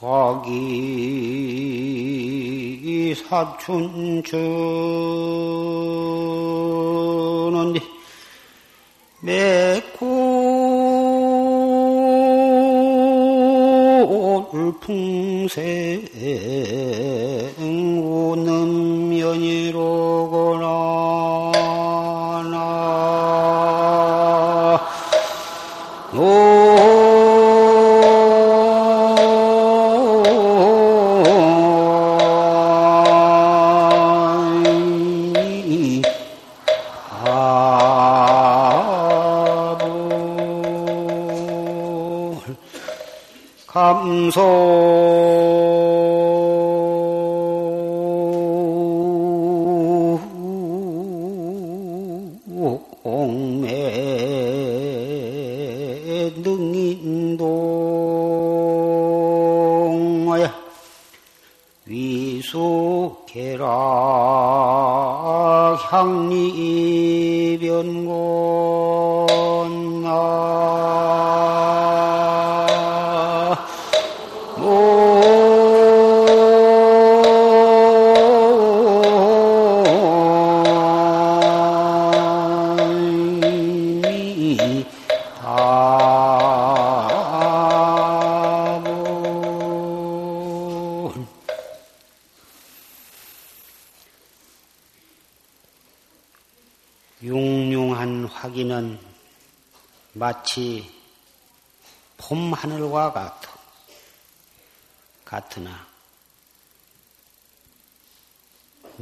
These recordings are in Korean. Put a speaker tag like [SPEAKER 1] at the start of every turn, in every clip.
[SPEAKER 1] 화기 사춘주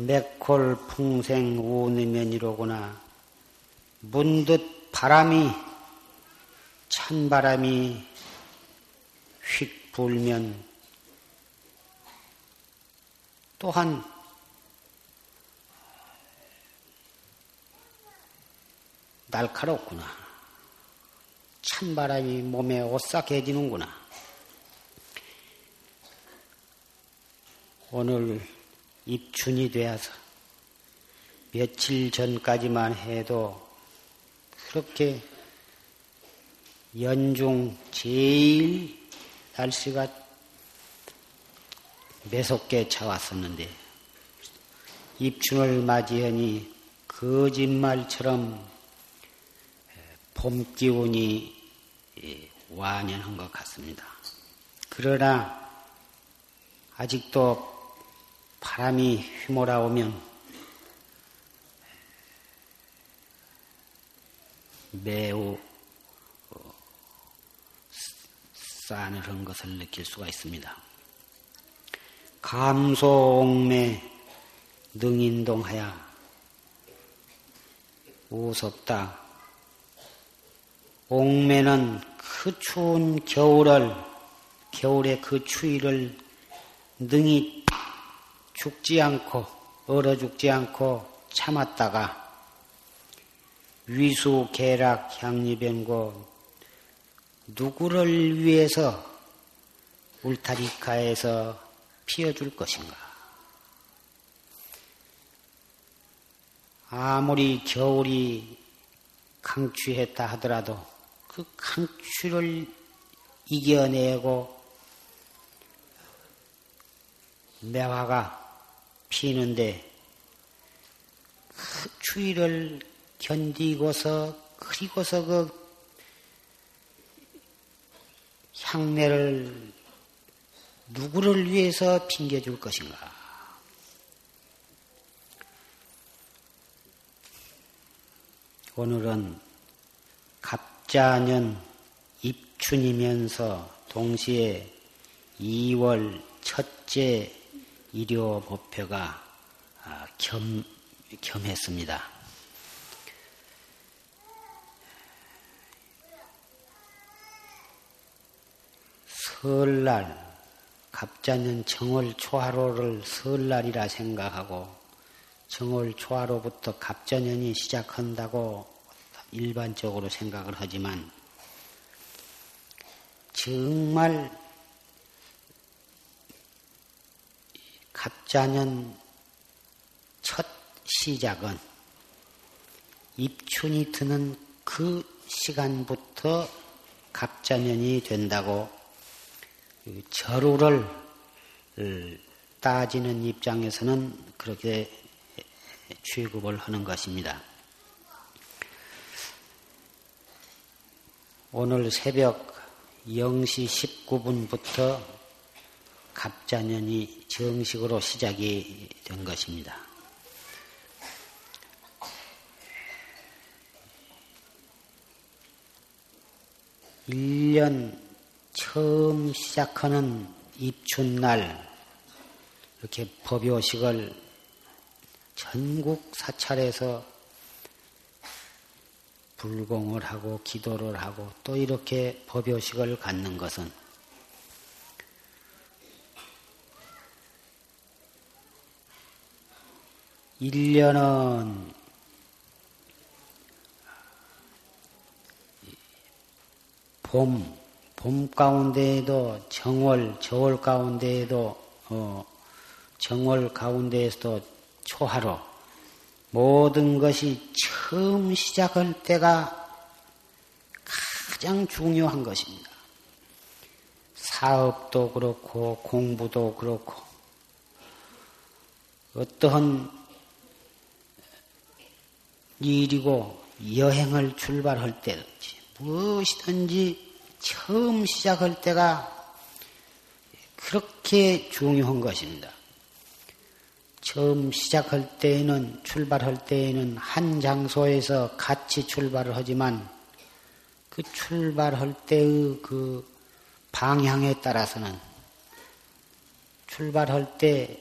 [SPEAKER 1] 맥콜 풍생 우느면이로구나 문득 바람이 찬 바람이 휙 불면 또한 날카롭구나. 찬 바람이 몸에 오싹해지는구나. 오늘 입춘이 되어서 며칠 전까지만 해도 그렇게 연중 제일 날씨가 매섭게 차왔었는데 입춘을 맞이하니 거짓말처럼 봄 기운이 예, 완연한 것 같습니다. 그러나 아직도 바람이 휘몰아오면 매우 어, 싸늘한 것을 느낄 수가 있습니다. 감소옥매 능인동하야 우섭다 옥매는 그 추운 겨울을, 겨울의 그 추위를 능히 죽지 않고, 얼어 죽지 않고 참았다가 위수, 계락, 향리변고 누구를 위해서 울타리가에서 피워줄 것인가? 아무리 겨울이 강추했다 하더라도 그 강추를 이겨내고 매화가 피는데 그 추위를 견디고서 그리고서 그 향내를 누구를 위해서 핑계줄 것인가? 오늘은 갑자년 입춘이면서 동시에 2월 첫째 일요 법표가 아, 겸, 겸했습니다. 설날, 갑자년 정월 초하로를 설날이라 생각하고 정월 초하로부터 갑자년이 시작한다고 일반적으로 생각을 하지만 정말 갑자년 첫 시작은 입춘이 드는 그 시간부터 갑자년이 된다고 절우를 따지는 입장에서는 그렇게 취급을 하는 것입니다. 오늘 새벽 0시 19분부터 갑자년이 정식으로 시작이 된 것입니다. 1년 처음 시작하는 입춘날 이렇게 법요식을 전국 사찰에서 불공을 하고 기도를 하고 또 이렇게 법요식을 갖는 것은 1년은 봄, 봄 가운데에도 정월, 저월 가운데에도 어, 정월 가운데에서도 초하로 모든 것이 처음 시작할 때가 가장 중요한 것입니다. 사업도 그렇고 공부도 그렇고 어떠한 일이고 여행을 출발할 때든지 무엇이든지 처음 시작할 때가 그렇게 중요한 것입니다. 처음 시작할 때에는, 출발할 때에는 한 장소에서 같이 출발을 하지만 그 출발할 때의 그 방향에 따라서는 출발할 때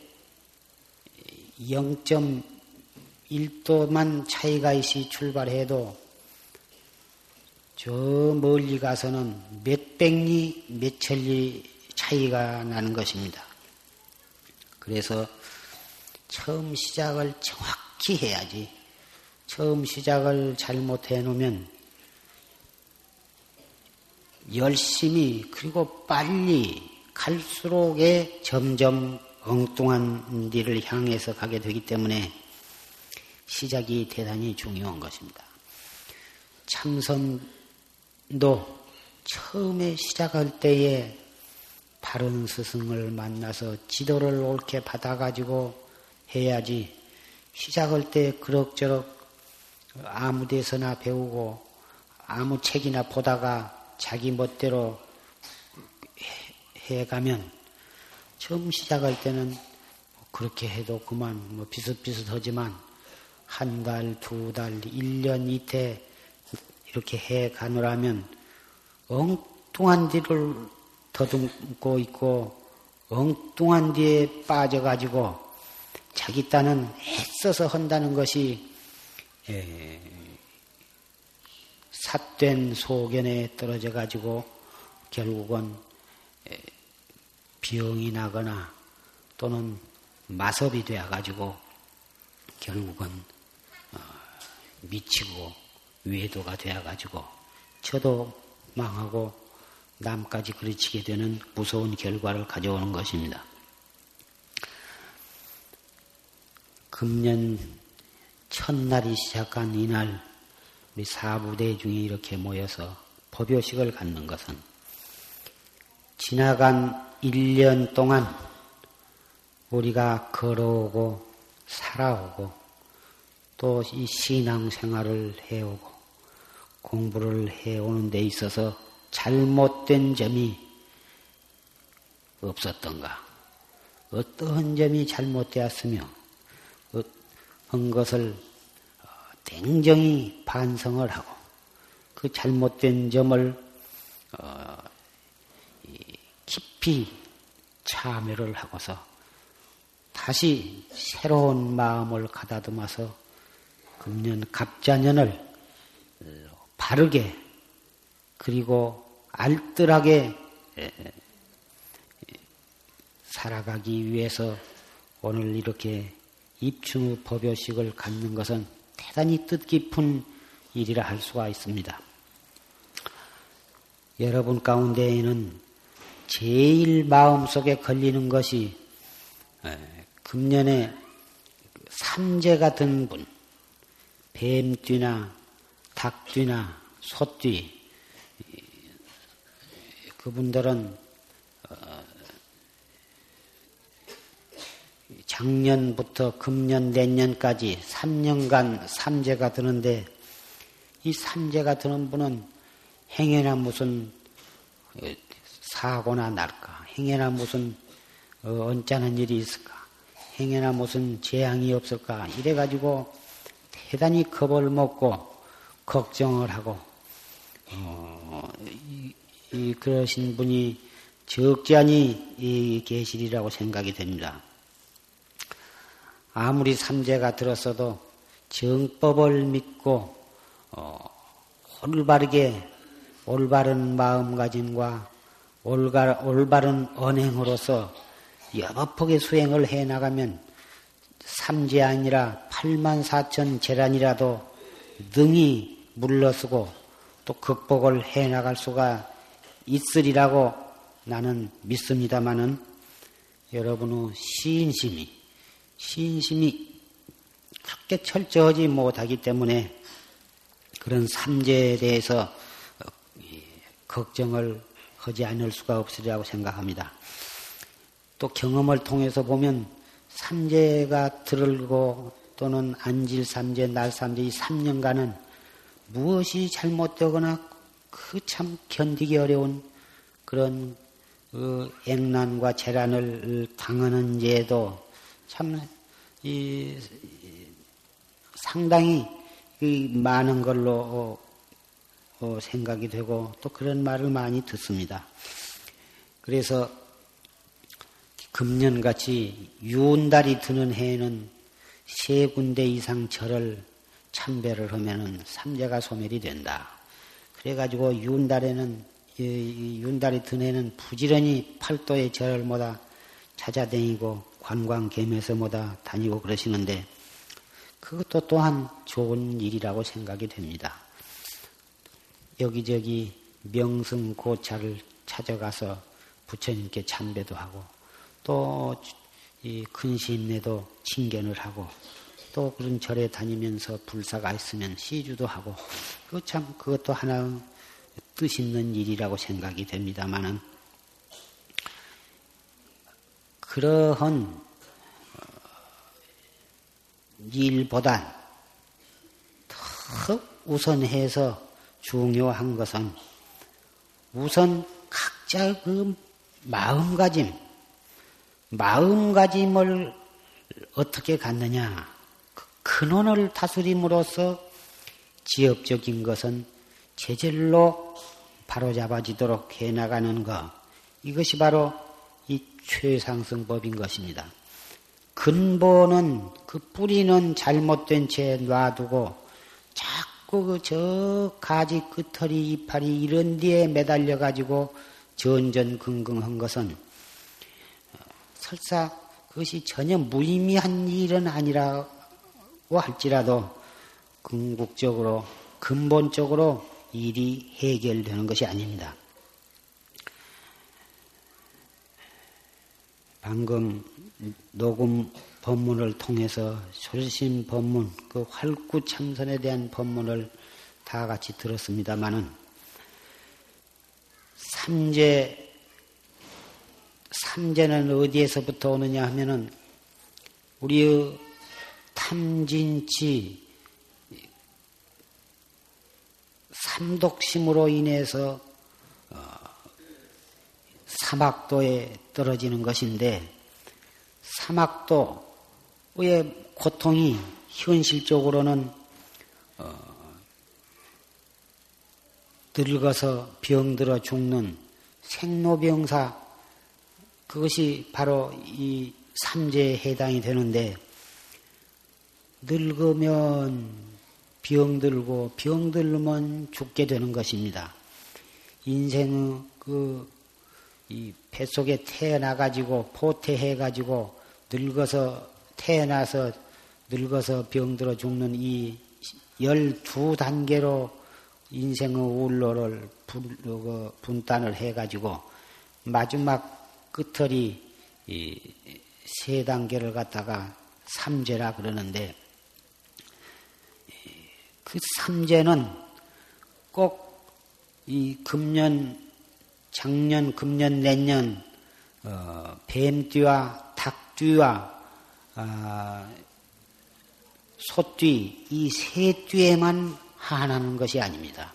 [SPEAKER 1] 0.1도만 차이가 있이 출발해도 저 멀리 가서는 몇 백리, 몇 천리 차이가 나는 것입니다. 그래서 처음 시작을 정확히 해야지. 처음 시작을 잘못해 놓으면 열심히 그리고 빨리 갈수록에 점점 엉뚱한 일을 향해서 가게 되기 때문에 시작이 대단히 중요한 것입니다. 참선 너 처음에 시작할 때에 바른 스승을 만나서 지도를 옳게 받아가지고 해야지 시작할 때 그럭저럭 아무 데서나 배우고 아무 책이나 보다가 자기 멋대로 해가면 처음 시작할 때는 그렇게 해도 그만 뭐 비슷비슷하지만 한 달, 두 달, 일 년 이태 이렇게 해 가느라면 엉뚱한 뒤를 더듬고 있고 엉뚱한 뒤에 빠져가지고 자기 딴은 애써서 한다는 것이 삿된 소견에 떨어져 가지고 결국은 병이 나거나 또는 마섭이 되어 가지고 결국은 어, 미치고 외도가 되어가지고 저도 망하고 남까지 그르치게 되는 무서운 결과를 가져오는 것입니다. 금년 첫날이 시작한 이날 우리 사부대 중에 이렇게 모여서 법요식을 갖는 것은 지나간 1년 동안 우리가 걸어오고 살아오고 또 이 신앙생활을 해오고 공부를 해오는 데 있어서 잘못된 점이 없었던가? 어떠한 점이 잘못되었으며, 어, 한 것을 어, 냉정히 반성을 하고, 그 잘못된 점을 어, 깊이 참여를 하고서 다시 새로운 마음을 가다듬어서 금년 갑자년을 바르게 그리고 알뜰하게 살아가기 위해서 오늘 이렇게 입춘 법요식을 갖는 것은 대단히 뜻깊은 일이라 할 수가 있습니다. 여러분 가운데에는 제일 마음속에 걸리는 것이 금년에 삼재가 든 분, 뱀띠나 닭띠나 소띠, 그분들은 어, 작년부터 금년 내년까지 3년간 삼재가 드는데 이 삼재가 드는 분은 행여나 무슨 어, 사고나 날까? 행여나 무슨 어, 언짢은 일이 있을까? 행여나 무슨 재앙이 없을까? 이래 가지고 대단히 겁을 먹고 걱정을 하고 어, 이, 이, 그러신 분이 적지 않이 계시리라고 생각이 됩니다. 아무리 삼재가 들었어도 정법을 믿고 어, 올바르게 올바른 마음가짐과 올가, 올바른 언행으로서 여법하게 수행을 해 나가면 삼재 아니라 8만 4천 재란이라도 능히 물러서고 또 극복을 해 나갈 수가 있으리라고 나는 믿습니다마는 여러분의 신심이 신심이 그렇게 철저하지 못하기 때문에 그런 삼재에 대해서 어, 걱정을 하지 않을 수가 없으리라고 생각합니다. 또 경험을 통해서 보면 삼재가 들고 또는 안질 삼재, 날 삼재 이 3년간은 무엇이 잘못되거나 그 참 견디기 어려운 그런 그 액난과 재난을 당하는 예도 참, 이, 상당히 이 많은 걸로 어, 어, 생각이 되고 또 그런 말을 많이 듣습니다. 그래서 금년같이 유운달이 드는 해에는 세 군데 이상 절을 참배를 하면은 삼재가 소멸이 된다. 그래가지고 유운달에는 유운달이 드는 해는 부지런히 팔도의 절을 모다 찾아다니고 관광겸에서 모다 다니고 그러시는데 그것도 또한 좋은 일이라고 생각이 됩니다. 여기저기 명승 고차를 찾아가서 부처님께 참배도 하고 또 이 근심내도 칭견을 하고 또 그런 절에 다니면서 불사가 있으면 시주도 하고 그 참 그것도 하나 뜻 있는 일이라고 생각이 됩니다만은 그러한 어, 일보다 더 우선해서 중요한 것은 우선 각자 그 마음가짐, 마음가짐을 어떻게 갖느냐. 그 근원을 다스림으로써 지엽적인 것은 제절로 바로잡아지도록 해나가는 것. 이것이 바로 이 최상승법인 것입니다. 근본은 그 뿌리는 잘못된 채 놔두고 자꾸 그 저 가지 끝털이 이파리 이런 데에 매달려 가지고 전전긍긍한 것은 설사 그것이 전혀 무의미한 일은 아니라고 할지라도 궁극적으로 근본적으로 일이 해결되는 것이 아닙니다. 방금 녹음 법문을 통해서 솔심 법문, 그 활구 참선에 대한 법문을 다 같이 들었습니다마는 삼재 삼재는 어디에서부터 오느냐 하면은 우리의 탐진치 삼독심으로 인해서 사막도에 떨어지는 것인데 사막도의 고통이 현실적으로는 어, 늙어서 병들어 죽는 생로병사 그것이 바로 이 삼재에 해당이 되는데 늙으면 병들고 병들면 죽게 되는 것입니다. 인생의 그이 뱃속에 태어나 가지고 포태해 가지고 늙어서 태어나서 늙어서 병들어 죽는 이 열두 단계로 인생의 울로를 분단을 해가지고 마지막 끝털이 세 단계를 갖다가 삼재라 그러는데 그 삼재는 꼭 이 금년, 작년, 금년, 내년 어, 뱀띠와 닭띠와 어, 소띠 이 세 띠에만 한하는 것이 아닙니다.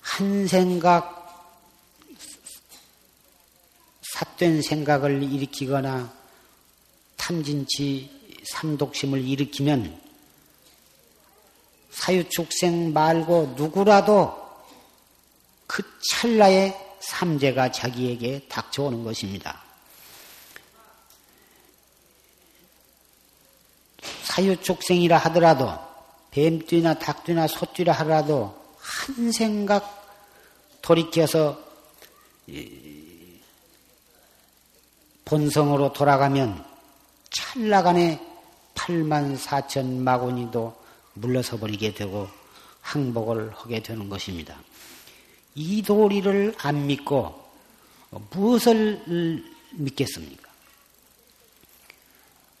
[SPEAKER 1] 한 생각 삿된 생각을 일으키거나 탐진치 삼독심을 일으키면 사유축생 말고 누구라도 그 찰나에 삼재가 자기에게 닥쳐오는 것입니다. 사유축생이라 하더라도 뱀띠나 닭띠나 소띠라 하더라도 한 생각 돌이켜서 본성으로 돌아가면 찰나간에 8만 4천 마구니도 물러서 버리게 되고 항복을 하게 되는 것입니다. 이 도리를 안 믿고 무엇을 믿겠습니까?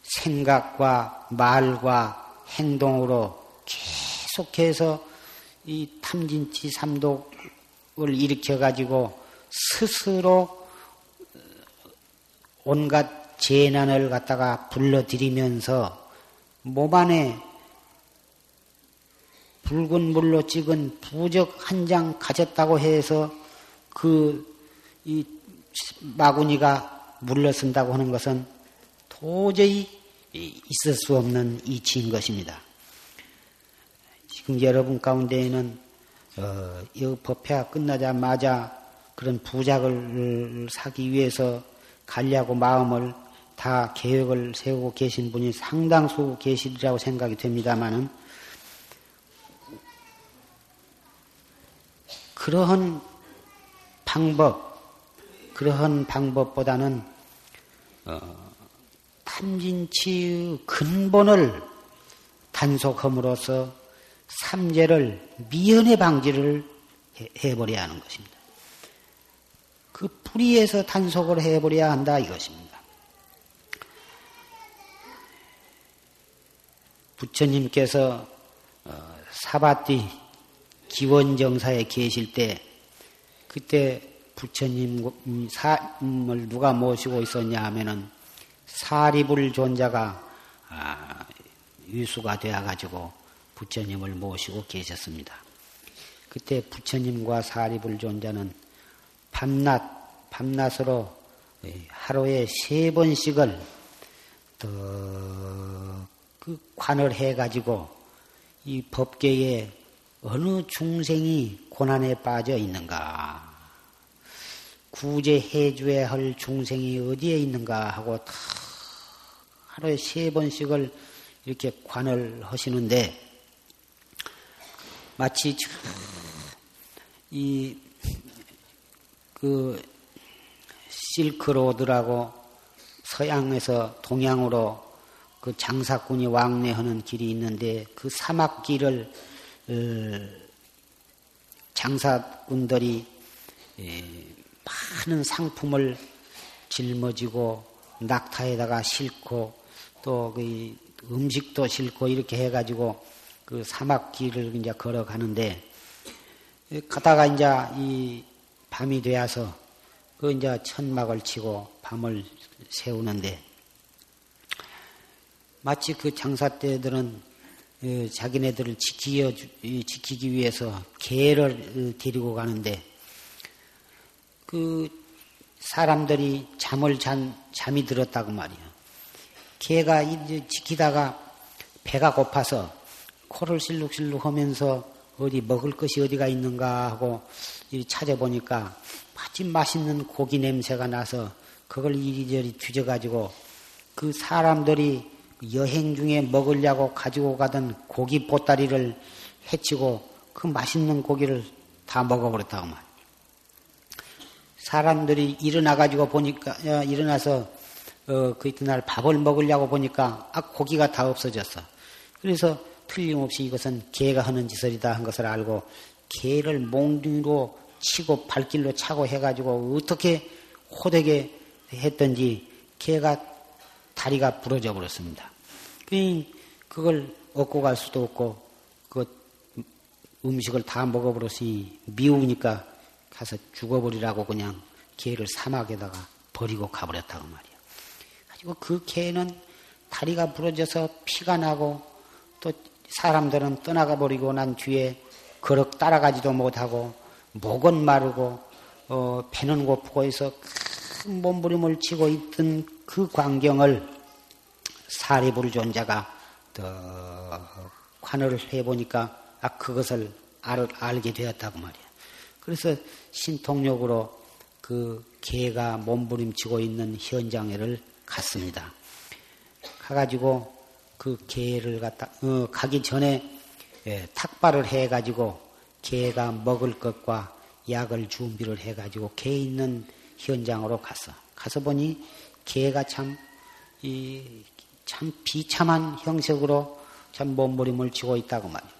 [SPEAKER 1] 생각과 말과 행동으로 계속해서 이 탐진치 삼독을 일으켜 가지고 스스로 온갖 재난을 갖다가 불러들이면서 몸 안에 붉은 물로 찍은 부적 한 장 가졌다고 해서 그 이 마구니가 물러선다고 하는 것은 도저히 있을 수 없는 이치인 것입니다. 지금 여러분 가운데에는 어, 이 법회가 끝나자마자 그런 부작을 사기 위해서 가려고 마음을 다 계획을 세우고 계신 분이 상당수 계시리라고 생각이 됩니다만은 그러한 방법, 그러한 방법보다는 어, 탐진치의 근본을 단속함으로써 삼재를 미연의 방지를 해버려야 하는 것입니다. 그 뿌리에서 단속을 해버려야 한다 이것입니다. 부처님께서 어, 사바띠 기원정사에 계실 때 그때 부처님 사을 누가 모시고 있었냐 하면은 사리불 존자가 아, 유수가 되어 가지고 부처님을 모시고 계셨습니다. 그때 부처님과 사리불 존자는 밤낮 밤낮으로 하루에 세 번씩을 더그 관을 해 가지고 이 법계에 어느 중생이 고난에 빠져 있는가? 구제해줘야 할 중생이 어디에 있는가 하고 다 하루에 세 번씩을 이렇게 관을 하시는데 마치 이 그 실크로드라고 서양에서 동양으로 그 장사꾼이 왕래하는 길이 있는데 그 사막길을 어, 장사꾼들이 많은 상품을 짊어지고 낙타에다가 싣고 또 그 음식도 싣고 이렇게 해가지고 그 사막길을 이제 걸어가는데 가다가 이제 이 밤이 되어서 그 이제 천막을 치고 밤을 세우는데 마치 그 장사 때들은 어, 자기네들을 지키, 지키기 위해서 개를 어, 데리고 가는데 그 사람들이 잠을 잔 잠이 들었다고 말이야. 개가 이제 지키다가 배가 고파서 코를 실룩실룩 하면서 어디 먹을 것이 어디가 있는가 하고 찾아보니까 마치 맛있는 고기 냄새가 나서 그걸 이리저리 뒤져가지고 그 사람들이 여행 중에 먹으려고 가지고 가던 고기 보따리를 해치고 그 맛있는 고기를 다 먹어버렸다고 말. 사람들이 일어나가지고 보니까, 어, 일어나서, 어, 그 이튿날 밥을 먹으려고 보니까, 아, 고기가 다 없어졌어. 그래서 틀림없이 이것은 개가 하는 짓을이다 한 것을 알고, 개를 몽둥이로 치고 발길로 차고 해가지고 어떻게 호되게 했던지 개가 다리가 부러져 버렸습니다. 그걸 얻고 갈 수도 없고 그 음식을 다 먹어버렸으니 미우니까 가서 죽어버리라고 그냥 개를 사막에다가 버리고 가버렸다고 말이야. 가지고 그 개는 다리가 부러져서 피가 나고 또 사람들은 떠나가 버리고 난 뒤에 걸어 따라가지도 못하고 목은 마르고 어, 배는 고프고 해서 큰 몸부림을 치고 있던 그 광경을 사리불 존자가 관을 해보니까 아 그것을 알, 알게 되었다고 말이야. 그래서 신통력으로 그 개가 몸부림치고 있는 현장에를 갔습니다. 가가지고 그 개를 갖다 어, 가기 전에 예, 탁발을 해가지고 개가 먹을 것과 약을 준비를 해가지고 개 있는 현장으로 갔어. 가서 보니 개가 참, 이, 참 비참한 형식으로 참 몸부림을 치고 있다고 말이야.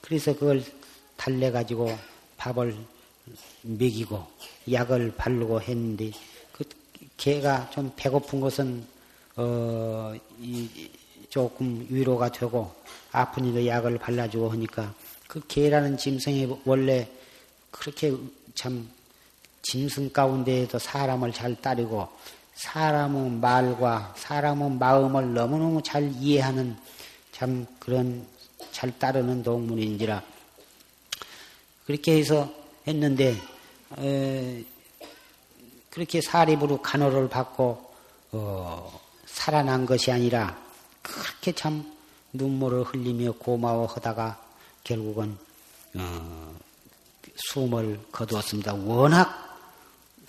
[SPEAKER 1] 그래서 그걸 달래가지고 밥을 먹이고 약을 바르고 했는데 그 개가 좀 배고픈 것은 어, 이, 조금 위로가 되고 아프니까 약을 발라주고 하니까 그 개라는 짐승이 원래 그렇게 참 짐승 가운데에도 사람을 잘 따르고 사람의 말과 사람의 마음을 너무너무 잘 이해하는 참 그런 잘 따르는 동물인지라 그렇게 해서 했는데 에, 그렇게 사립으로 간호를 받고 어, 살아난 것이 아니라 그렇게 참 눈물을 흘리며 고마워하다가 결국은 어, 숨을 거두었습니다. 워낙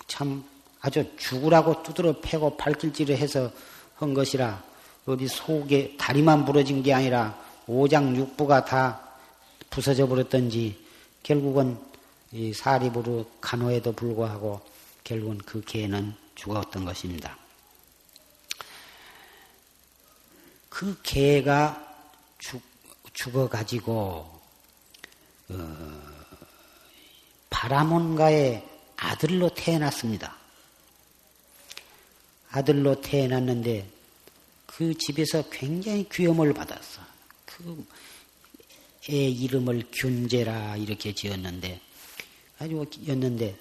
[SPEAKER 1] 참 아주 죽으라고 두드러 패고 발길질을 해서 한 것이라 어디 속에 다리만 부러진 게 아니라 오장육부가 다 부서져 버렸던지 결국은 이 사립으로 간호에도 불구하고 결국은 그 개는 죽었던 것입니다. 그 개가 죽, 죽어가지고 어, 바라몬가의 아들로 태어났습니다. 아들로 태어났는데 그 집에서 굉장히 귀염을 받았어. 그 애 이름을 균제라 이렇게 지었는데 아주 였는데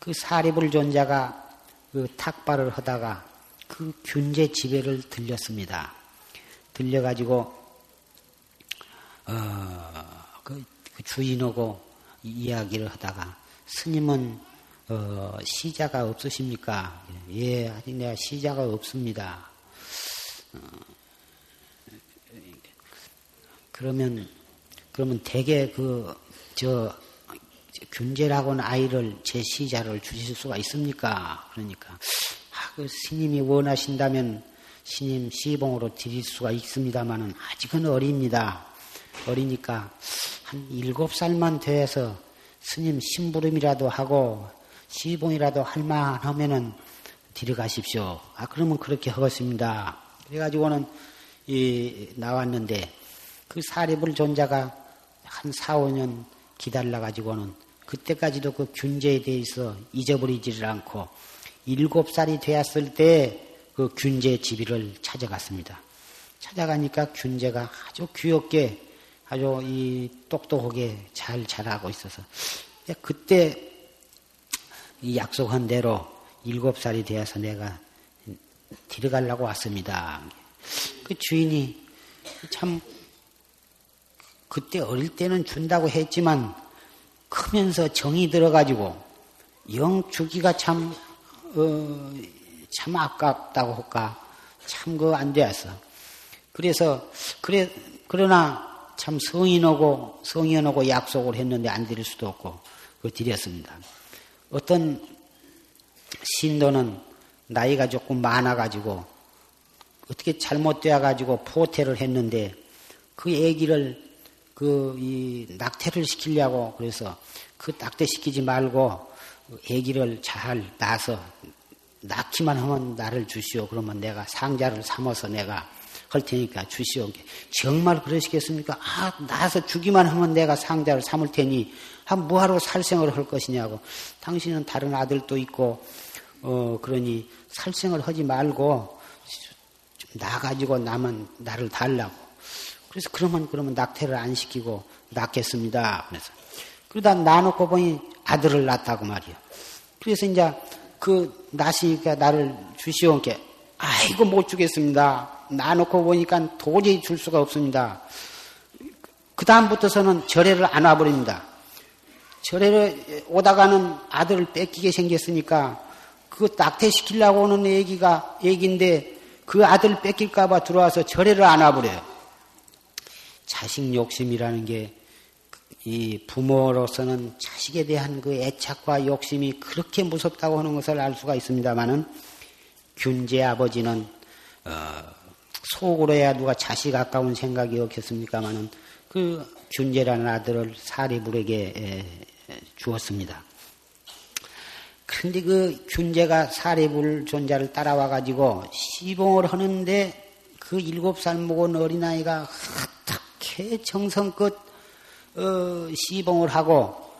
[SPEAKER 1] 그 사리불 존자가 그 탁발을 하다가 그 균제 집에를 들렸습니다. 들려가지고 어, 그, 그 주인하고 이야기를 하다가 스님은 어, 시자가 없으십니까? 예, 아직 내가 시자가 없습니다. 어, 그러면 그러면 대개 그저 균제라고는 아이를 제 시자를 주실 수가 있습니까? 그러니까 아, 그 스님이 원하신다면 신임 시봉으로 드릴 수가 있습니다만은 아직은 어립니다. 어리니까 한 일곱 살만 돼서 스님 심부름이라도 하고 시봉이라도 할 만하면은 들어가십시오. 아 그러면 그렇게 하겠습니다. 그래가지고는 이 나왔는데 그 사립을 존자가 한 4, 5년 기다려 가지고는 그때까지도 그 균제에 대해서 잊어버리지를 않고 일곱 살이 되었을 때 그 균제 집이를 찾아갔습니다. 찾아가니까 균제가 아주 귀엽게 아주 이 똑똑하게 잘 자라고 있어서 그때 이 약속한 대로 일곱 살이 되어서 내가 데려가려고 왔습니다. 그 주인이 참 그때 어릴 때는 준다고 했지만 크면서 정이 들어가지고 영 주기가 참, 어, 참 아깝다고 할까. 참 그 안 되었어. 그래서, 그래, 그러나 참 성인하고, 성인하고 약속을 했는데 안 드릴 수도 없고, 그 드렸습니다. 어떤 신도는 나이가 조금 많아가지고, 어떻게 잘못되어가지고 포태를 했는데, 그 애기를 그, 이, 낙태를 시키려고 그래서 그 낙태 시키지 말고 애기를 잘 낳아서 낳기만 하면 나를 주시오. 그러면 내가 상자를 삼아서 내가 할 테니까 주시오. 정말 그러시겠습니까? 아, 낳아서 주기만 하면 내가 상자를 삼을 테니, 한 뭐하러 살생을 할 것이냐고. 당신은 다른 아들도 있고, 어, 그러니 살생을 하지 말고 좀 나가지고 나면 나를 달라고. 그래서 그러면 그러면 낙태를 안 시키고 낳겠습니다. 그래서 그러다 나놓고 보니 아들을 낳았다고 말이요. 그래서 이제 그 낳으니까 나를 주시오게 아이고 못 주겠습니다. 나놓고 보니까 도저히 줄 수가 없습니다. 그 다음부터서는 절에를 안 와버립니다. 절에를 오다가는 아들을 뺏기게 생겼으니까 그 낙태시키려고 오는 얘기가 얘기인데 그 아들 뺏길까봐 들어와서 절에를 안 와버려요. 자식 욕심이라는 게 이 부모로서는 자식에 대한 그 애착과 욕심이 그렇게 무섭다고 하는 것을 알 수가 있습니다만은 균제 아버지는 어, 속으로야 누가 자식 가까운 생각이 없겠습니까만은 그 균제라는 아들을 사리불에게 주었습니다. 그런데 그 균제가 사리불 존자를 따라와 가지고 시봉을 하는데 그 일곱 살 먹은 어린아이가 어떻게 정성껏 어, 시봉을 하고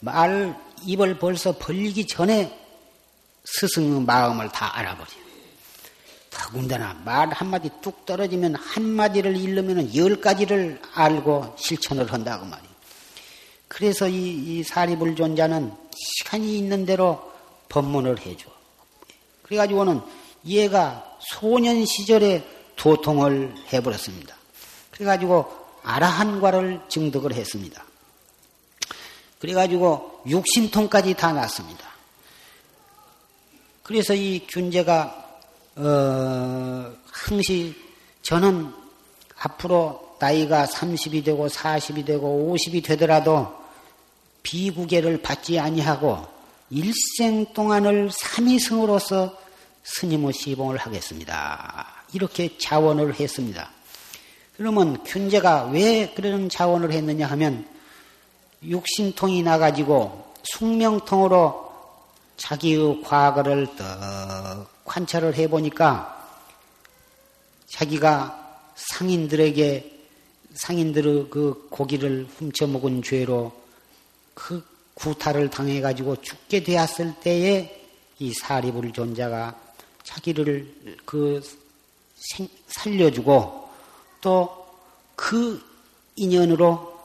[SPEAKER 1] 말 입을 벌써 벌리기 전에 스승의 마음을 다 알아버려요. 더군다나 말 한마디 뚝 떨어지면 한마디를 잃으면 열 가지를 알고 실천을 한다고 말이에요. 그래서 이, 이 사리불 존자는 시간이 있는 대로 법문을 해줘. 그래가지고는 얘가 소년 시절에 도통을 해버렸습니다. 그래가지고 아라한과를 증득을 했습니다. 그래가지고 육신통까지 다 났습니다. 그래서 이 균제가 어, 항시 저는 앞으로 나이가 30이 되고 40이 되고 50이 되더라도 비구계를 받지 아니하고 일생 동안을 삼위승으로서 스님의 시봉을 하겠습니다. 이렇게 자원을 했습니다. 그러면 균제가 왜 그런 자원을 했느냐 하면 육신통이 나가지고 숙명통으로 자기의 과거를 떡 관찰을 해보니까 자기가 상인들에게 상인들의 그 고기를 훔쳐 먹은 죄로 그 구타를 당해가지고 죽게 되었을 때에 이 사리불 존자가 자기를 그 살려주고 또 그 인연으로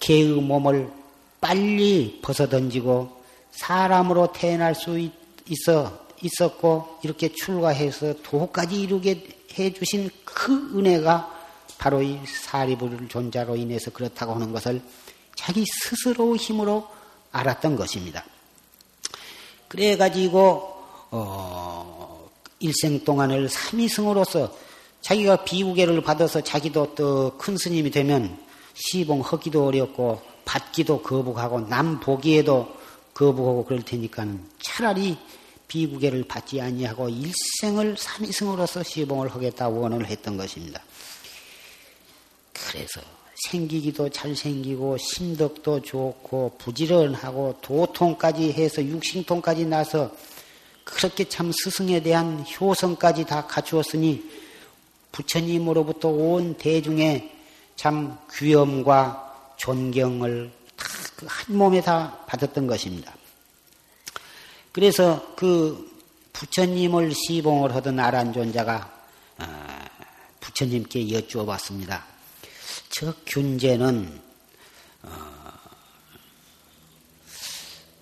[SPEAKER 1] 개의 몸을 빨리 벗어던지고 사람으로 태어날 수 있어 있었고 이렇게 출가해서 도까지 이루게 해주신 그 은혜가 바로 이 사리불 존자로 인해서 그렇다고 하는 것을 자기 스스로 힘으로 알았던 것입니다. 그래가지고 어, 일생 동안을 삼위승으로서 자기가 비우계를 받아서 자기도 또 큰 스님이 되면 시봉하기도 어렵고 받기도 거북하고 남 보기에도 거북하고 그럴 테니까 차라리 비구계를 받지 아니하고 일생을 삼위승으로서 시봉을 하겠다 원을 했던 것입니다. 그래서 생기기도 잘생기고 신덕도 좋고 부지런하고 도통까지 해서 육신통까지 나서 그렇게 참 스승에 대한 효성까지 다 갖추었으니 부처님으로부터 온 대중의 참 귀엄과 존경을 다 한 몸에 다 받았던 것입니다. 그래서 그 부처님을 시봉을 하던 아란존자가 어, 부처님께 여쭈어 봤습니다. 저 균제는 어,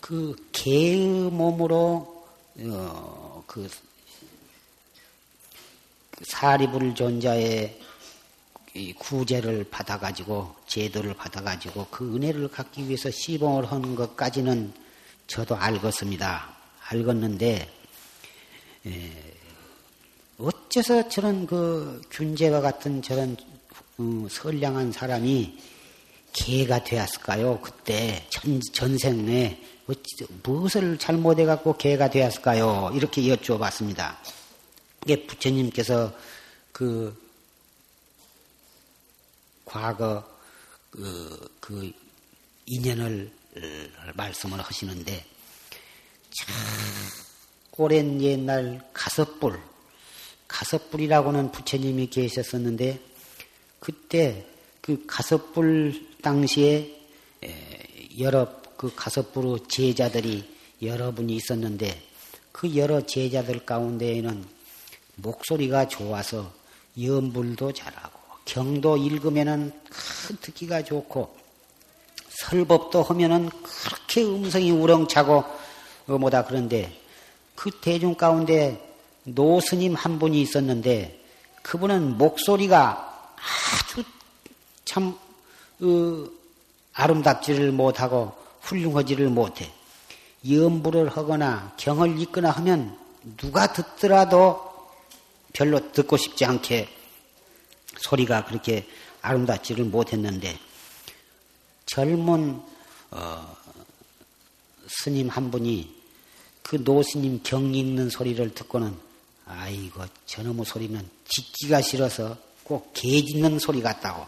[SPEAKER 1] 그 개의 몸으로 어, 그 사리불 존자의 구제를 받아가지고 제도를 받아가지고 그 은혜를 갖기 위해서 시봉을 하는 것까지는 저도 알겠습니다. 알겠는데 에, 어째서 저런 그 균제와 같은 저런 어, 선량한 사람이 개가 되었을까요? 그때 전, 전생 내 어찌, 무엇을 잘못해 갖고 개가 되었을까요? 이렇게 여쭈어봤습니다. 이게 부처님께서 그 과거 그, 그 인연을 말씀을 하시는데 참 오랜 옛날 가섭불 가섭불이라고는 부처님이 계셨었는데 그때 그 가섭불 당시에 여러 그 가섭불의 제자들이 여러 분이 있었는데 그 여러 제자들 가운데에는 목소리가 좋아서 연불도 잘하고 경도 읽으면은 듣기가 좋고 설법도 하면은 그렇게 음성이 우렁차고 뭐다 그런데 그 대중 가운데 노스님 한 분이 있었는데 그분은 목소리가 아주 참 어, 아름답지를 못하고 훌륭하지를 못해. 염불을 하거나 경을 읽거나 하면 누가 듣더라도 별로 듣고 싶지 않게 소리가 그렇게 아름답지를 못했는데 젊은 어, 스님 한 분이 그 노스님 경 읽는 소리를 듣고는 아이고 저놈의 소리는 듣기가 싫어서 꼭 개 짖는 소리 같다고.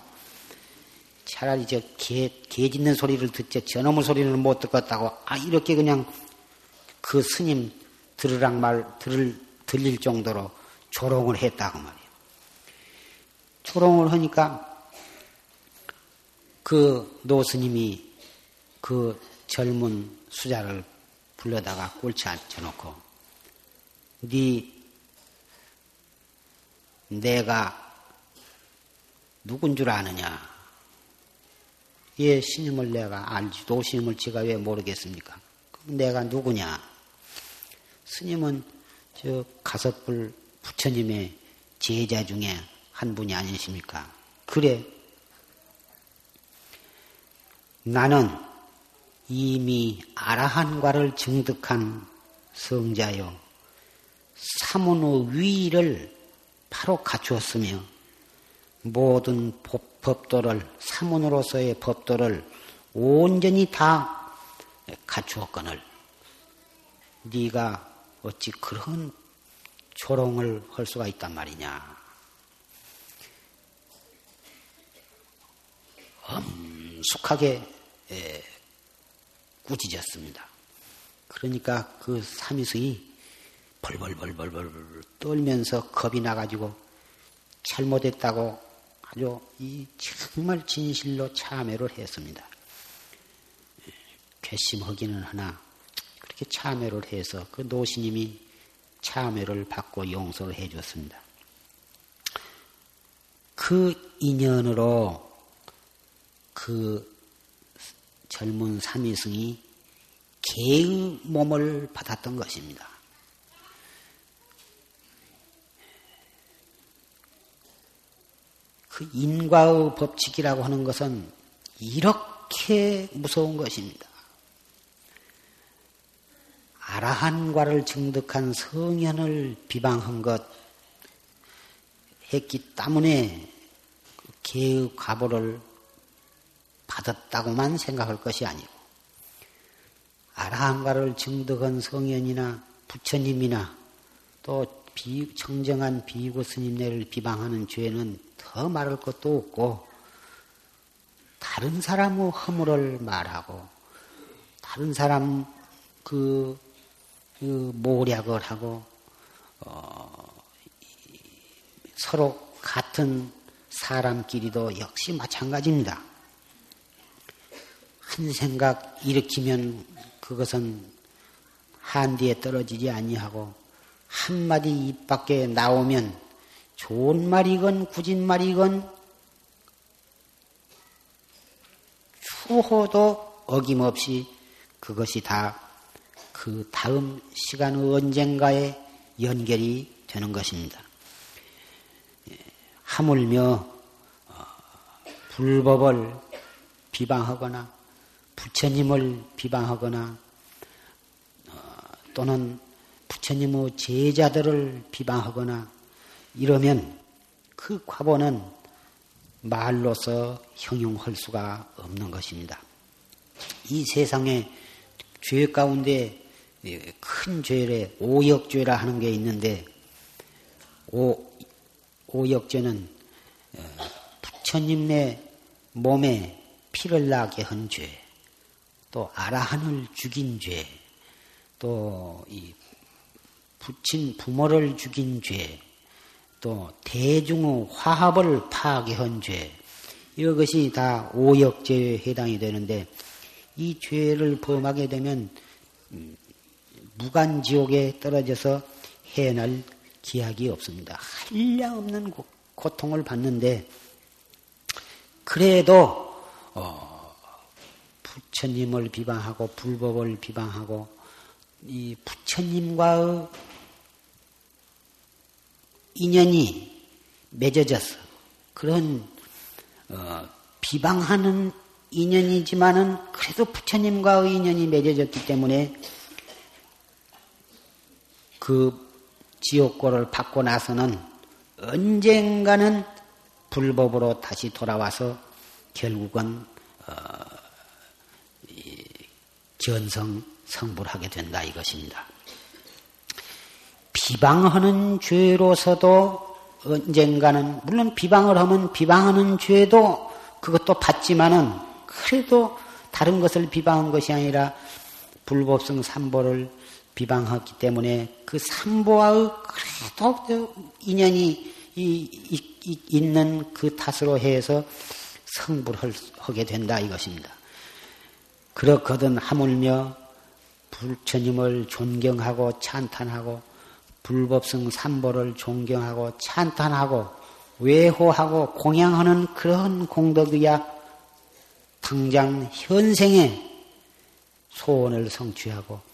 [SPEAKER 1] 차라리 저 개, 개 짖는 소리를 듣지 저놈의 소리는 못 듣겠다고. 아 이렇게 그냥 그 스님 들으랑 말 들을 들릴 정도로 조롱을 했다고 말이에요. 조롱을 하니까 그 노스님이 그 젊은 수자를 불러다가 꼴치 앉혀놓고 네 내가 누군 줄 아느냐? 예, 스님을 내가 알지. 도스님을 제가 왜 모르겠습니까? 그럼 내가 누구냐? 스님은 저 가섭불 부처님의 제자 중에 한 분이 아니십니까? 그래. 나는 이미 아라한과를 증득한 성자요. 사문의 위를 바로 갖추었으며 모든 법도를 사문으로서의 법도를 온전히 다 갖추었거늘 네가 어찌 그런 조롱을 할 수가 있단 말이냐. 엄숙하게 꾸짖었습니다. 그러니까 그 삼이수이 벌벌벌벌벌 떨면서 겁이 나가지고 잘못했다고 아주 이 정말 진실로 참회를 했습니다. 괘씸하기는 하나 그렇게 참회를 해서 그 노시님이 참회를 받고 용서를 해줬습니다. 그 인연으로 그 젊은 삼위승이 개의 몸을 받았던 것입니다. 그 인과의 법칙이라고 하는 것은 이렇게 무서운 것입니다. 아라한과를 증득한 성현을 비방한 것 했기 때문에 개의 과보를 받았다고만 생각할 것이 아니고 아라한과를 증득한 성현이나 부처님이나 또 비, 청정한 비구 스님네를 비방하는 죄는 더 말할 것도 없고 다른 사람의 허물을 말하고 다른 사람 그, 그 모략을 하고 어, 서로 같은 사람끼리도 역시 마찬가지입니다. 한 생각 일으키면 그것은 한디에 떨어지지 아니하고 한 마디 입 밖에 나오면 좋은 말이건 굳은 말이건 추호도 어김없이 그것이 다 그 다음 시간 언젠가에 연결이 되는 것입니다. 예, 하물며 어, 불법을 비방하거나 부처님을 비방하거나 어, 또는 부처님의 제자들을 비방하거나 이러면 그 과보는 말로서 형용할 수가 없는 것입니다. 이 세상에 죄 가운데 큰 죄래 오역죄라 하는 게 있는데 오, 오역죄는 어, 부처님의 몸에 피를 나게 한 죄, 또 아라한을 죽인 죄, 또 이 부친 부모를 죽인 죄, 또 대중의 화합을 파괴한 죄, 이것이 다 오역죄에 해당이 되는데 이 죄를 범하게 되면 음, 무간지옥에 떨어져서 해날 기약이 없습니다. 한량 없는 고통을 받는데 그래도 어, 부처님을 비방하고 불법을 비방하고 이 부처님과의 인연이 맺어져서 그런 어, 비방하는 인연이지만은 그래도 부처님과의 인연이 맺어졌기 때문에 그 지옥고를 받고 나서는 언젠가는 불법으로 다시 돌아와서 결국은 어, 견성 성불하게 된다 이것입니다. 비방하는 죄로서도 언젠가는 물론 비방을 하면 비방하는 죄도 그것도 받지만은 그래도 다른 것을 비방한 것이 아니라 불법성 삼보를 비방했기 때문에 그 삼보와의 그래도 인연이 있는 그 탓으로 해서 성불하게 된다 이것입니다. 그렇거든 하물며 불처님을 존경하고 찬탄하고 불법성 삼보를 존경하고 찬탄하고 외호하고 공양하는 그런 공덕이야 당장 현생에 소원을 성취하고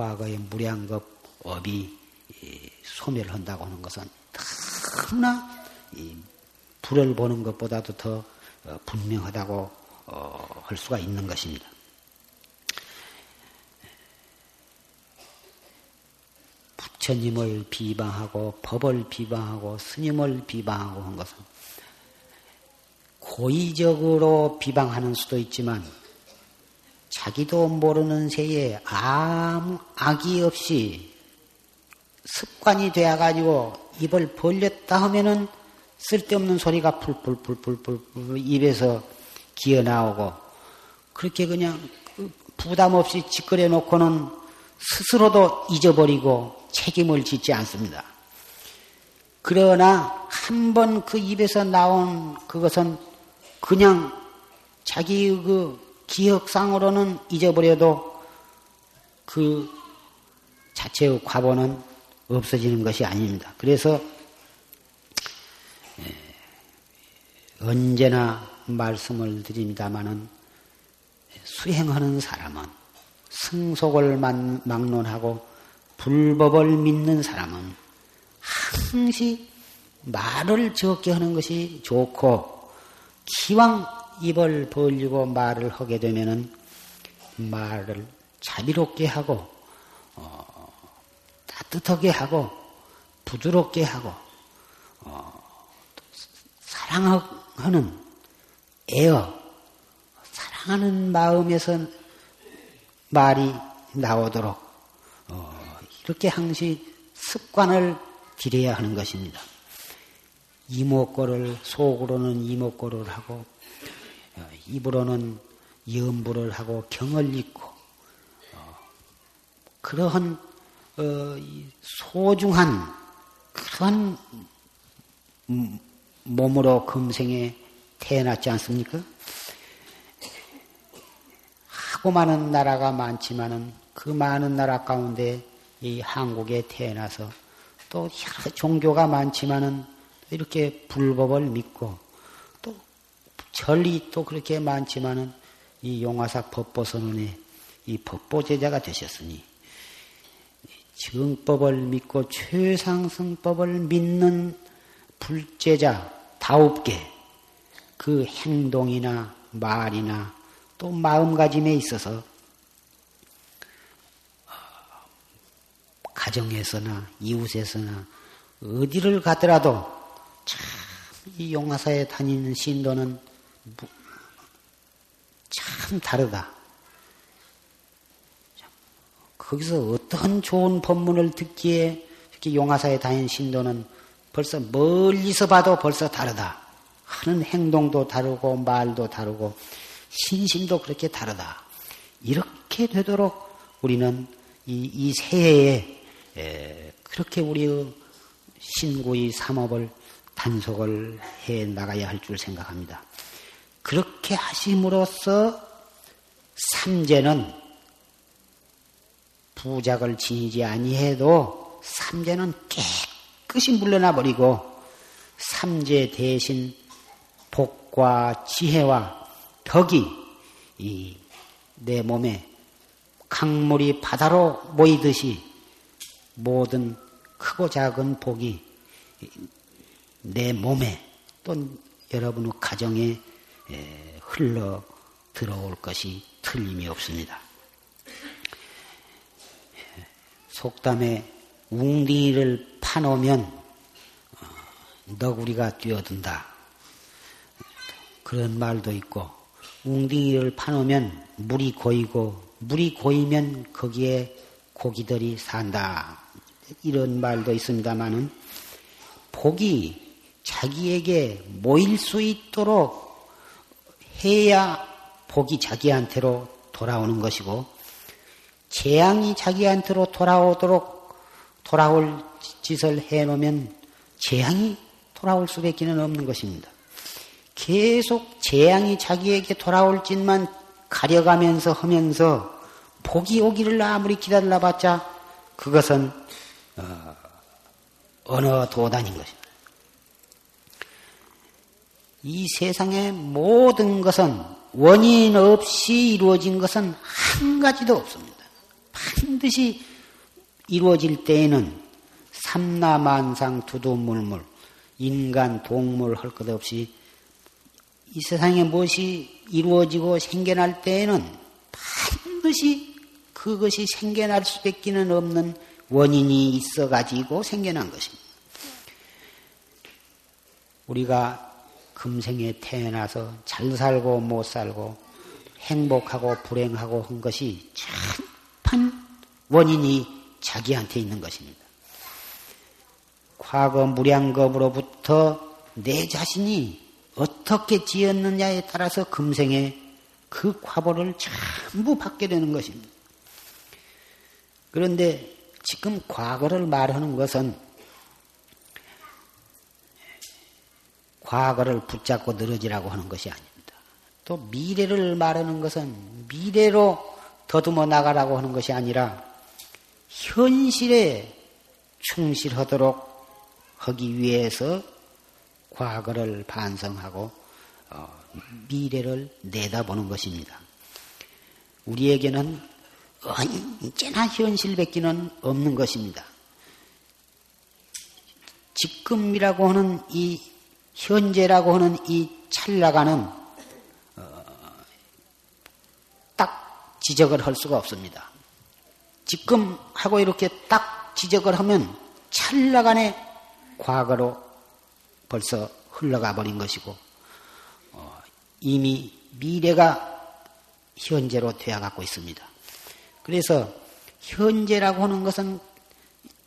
[SPEAKER 1] 과거의 무량겁 업이 소멸 한다고 하는 것은 너무나 불을 보는 것보다도 더 어, 분명하다고 어, 할 수가 있는 것입니다. 부처님을 비방하고 법을 비방하고 스님을 비방하고 한 것은 고의적으로 비방하는 수도 있지만 자기도 모르는 새에 아무 악의 없이 습관이 되어가지고 입을 벌렸다 하면은 쓸데없는 소리가 풀풀풀풀풀 입에서 기어 나오고 그렇게 그냥 부담 없이 짓거려 놓고는 스스로도 잊어버리고 책임을 짓지 않습니다. 그러나 한 번 그 입에서 나온 그것은 그냥 자기 그 기억상으로는 잊어버려도 그 자체의 과보는 없어지는 것이 아닙니다. 그래서 예, 언제나 말씀을 드립니다마는 수행하는 사람은 승속을 막론하고 불법을 믿는 사람은 항시 말을 적게 하는 것이 좋고 기왕 입을 벌리고 말을 하게 되면은 말을 자비롭게 하고 어, 따뜻하게 하고 부드럽게 하고 어, 사랑하는 애어 사랑하는 마음에서 말이 나오도록 어, 이렇게 항시 습관을 들여야 하는 것입니다. 이목고를 속으로는 이목고를 하고 어, 입으로는 염불을 하고 경을 읽고 어, 그러한 어, 소중한 그런 몸으로 금생에 태어났지 않습니까? 하고 많은 나라가 많지만은 그 많은 나라 가운데 이 한국에 태어나서 또 여러 종교가 많지만은 이렇게 불법을 믿고 또 전리 또 그렇게 많지만은 이 용화사 법보선언의 이 법보제자가 되셨으니 정법을 믿고 최상승법을 믿는 불제자 다웁게 그 행동이나 말이나 또 마음가짐에 있어서 가정에서나 이웃에서나 어디를 가더라도 참 이 용화사에 다니는 신도는 참 다르다. 거기서 어떤 좋은 법문을 듣기에 이렇게 용화사에 다니는 신도는 벌써 멀리서 봐도 벌써 다르다. 하는 행동도 다르고 말도 다르고 신심도 그렇게 다르다. 이렇게 되도록 우리는 이, 이 새해에 에, 그렇게 우리의 신구의 삼업을 단속을 해 나가야 할 줄 생각합니다. 그렇게 하심으로써 삼재는 부작을 지니지 아니해도 삼재는 깨끗이 물러나 버리고 삼재 대신 복과 지혜와 덕이 이 내 몸에 강물이 바다로 모이듯이 모든 크고 작은 복이 내 몸에 또 여러분의 가정에 흘러 들어올 것이 틀림이 없습니다. 속담에 웅딩이를 파놓으면 어, 너구리가 뛰어든다. 그런 말도 있고 웅딩이를 파놓으면 물이 고이고 물이 고이면 거기에 고기들이 산다. 이런 말도 있습니다만은 복이 자기에게 모일 수 있도록 해야 복이 자기한테로 돌아오는 것이고 재앙이 자기한테로 돌아오도록 돌아올 짓을 해놓으면 재앙이 돌아올 수밖에 없는 것입니다. 계속 재앙이 자기에게 돌아올 짓만 가려가면서 하면서 복이 오기를 아무리 기다려봤자 그것은 어, 어느 도단인 것입니다. 이 세상의 모든 것은 원인 없이 이루어진 것은 한 가지도 없습니다. 반드시 이루어질 때에는 삼라만상 두두물물 인간 동물 할 것 없이 이 세상에 무엇이 이루어지고 생겨날 때에는 반드시 그것이 생겨날 수밖에 없는 원인이 있어 가지고 생겨난 것입니다. 우리가 금생에 태어나서 잘 살고 못 살고 행복하고 불행하고 한 것이 전판 원인이 자기한테 있는 것입니다. 과거 무량겁으로부터 내 자신이 어떻게 지었느냐에 따라서 금생에 그 과보를 전부 받게 되는 것입니다. 그런데 지금 과거를 말하는 것은 과거를 붙잡고 늘어지라고 하는 것이 아닙니다. 또 미래를 말하는 것은 미래로 더듬어 나가라고 하는 것이 아니라 현실에 충실하도록 하기 위해서 과거를 반성하고 어, 미래를 내다보는 것입니다. 우리에게는 언제나 현실밖에는 없는 것입니다. 지금이라고 하는 이 현재라고 하는 이 찰나가는 어, 딱 지적을 할 수가 없습니다. 지금 하고 이렇게 딱 지적을 하면 찰나간의 과거로 벌써 흘러가 버린 것이고 어, 이미 미래가 현재로 되어갖고 있습니다. 그래서 현재라고 하는 것은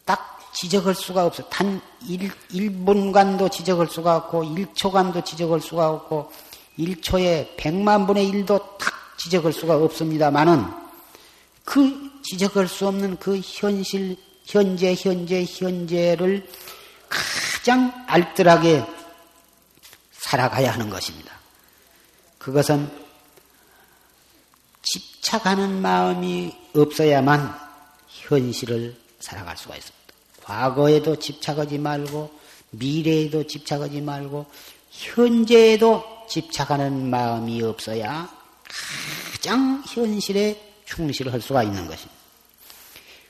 [SPEAKER 1] 딱 지적할 수가 없어. 단 1, 1분간도 지적할 수가 없고 1초간도 지적할 수가 없고 1초에 100만 분의 1도 딱 지적할 수가 없습니다만은 그 지적할 수 없는 그 현실, 현재, 현재, 현재를 가장 알뜰하게 살아가야 하는 것입니다. 그것은 집착하는 마음이 없어야만 현실을 살아갈 수가 있습니다. 과거에도 집착하지 말고 미래에도 집착하지 말고 현재에도 집착하는 마음이 없어야 가장 현실에 충실할 수가 있는 것입니다.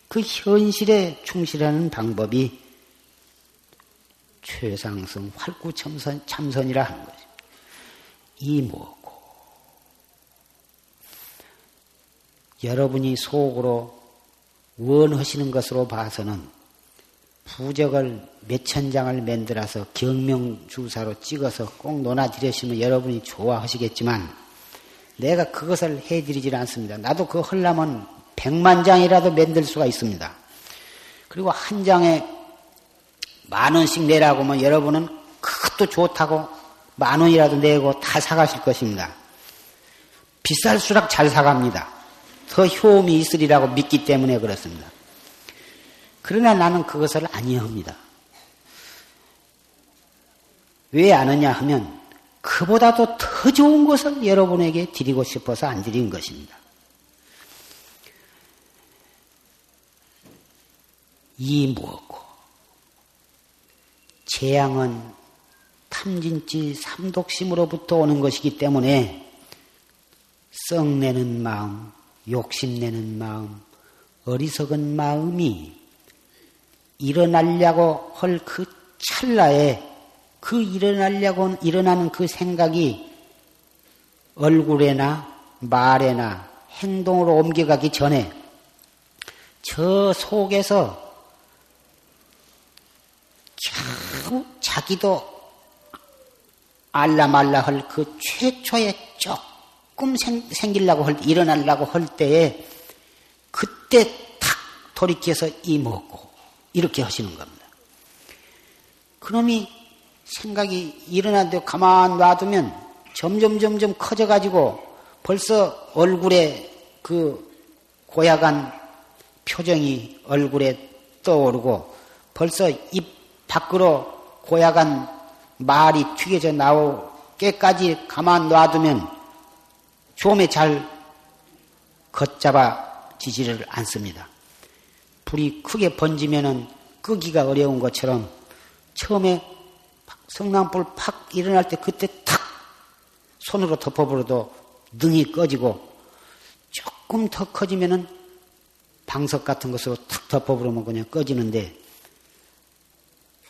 [SPEAKER 1] 그 현실에 충실하는 방법이 최상승 활구참선 참선이라 하는 것입니다. 이 뭐고 여러분이 속으로 원하시는 것으로 봐서는 부적을 몇천 장을 만들어서 경명주사로 찍어서 꼭 논하드리시면 여러분이 좋아하시겠지만 내가 그것을 해드리질 않습니다. 나도 그거 하려면 백만 장이라도 만들 수가 있습니다. 그리고 한 장에 만 원씩 내라고 하면 여러분은 그것도 좋다고 만 원이라도 내고 다 사가실 것입니다. 비쌀수록 잘 사갑니다. 더 효험이 있으리라고 믿기 때문에 그렇습니다. 그러나 나는 그것을 아니합니다. 왜 아느냐 하면 그보다도 더 좋은 것을 여러분에게 드리고 싶어서 안 드린 것입니다. 이 무엇고 재앙은 탐진치 삼독심으로부터 오는 것이기 때문에 썩내는 마음, 욕심내는 마음, 어리석은 마음이 일어나려고 할 그 찰나에 그 일어나려고 일어나는 그 생각이 얼굴에나 말에나 행동으로 옮겨가기 전에 저 속에서 겨우 자기도 알라말라 할 그 최초의 조금 생, 생기려고 할, 일어나려고 할 때에 그때 탁 돌이켜서 이먹고 이렇게 하시는 겁니다. 그놈이 생각이 일어나는데 가만 놔두면 점점 점점 커져가지고 벌써 얼굴에 그 고약한 표정이 얼굴에 떠오르고 벌써 입 밖으로 고약한 말이 튀겨져 나오게까지 가만 놔두면 좀에 잘 걷잡아지지를 않습니다. 불이 크게 번지면은 끄기가 어려운 것처럼 처음에 성남불 팍 일어날 때 그때 탁 손으로 덮어버려도 능이 꺼지고 조금 더 커지면은 방석 같은 것으로 탁 덮어버리면 그냥 꺼지는데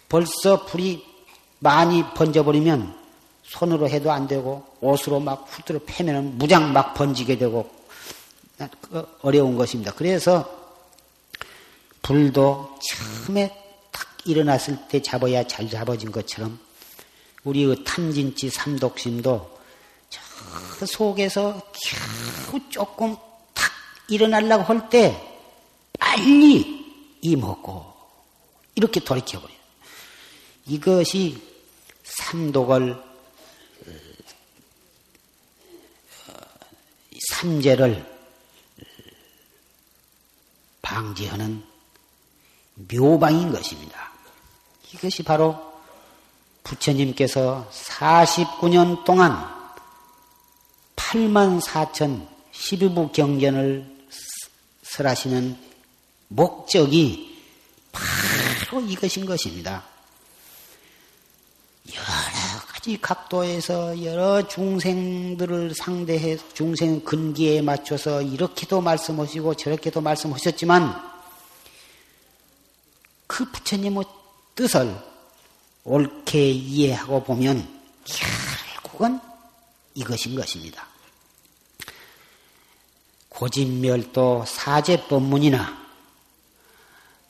[SPEAKER 1] 벌써 불이 많이 번져버리면 손으로 해도 안 되고 옷으로 막 후드로 패면은 무장 막 번지게 되고 어려운 것입니다. 그래서 불도 처음에 탁 일어났을 때 잡아야 잘 잡아진 것처럼 우리의 탐진치 삼독심도 저 속에서 겨우 조금 탁 일어나려고 할 때 빨리 이먹고 이렇게 돌이켜버려요. 이것이 삼독을 삼재를 방지하는 묘방인 것입니다. 이것이 바로 부처님께서 49년 동안 8만 4천 12부 경전을 설하시는 목적이 바로 이것인 것입니다. 여러 가지 각도에서 여러 중생들을 상대해 중생 근기에 맞춰서 이렇게도 말씀하시고 저렇게도 말씀하셨지만 그 부처님의 뜻을 옳게 이해하고 보면 결국은 이것인 것입니다. 고진멸도 사제법문이나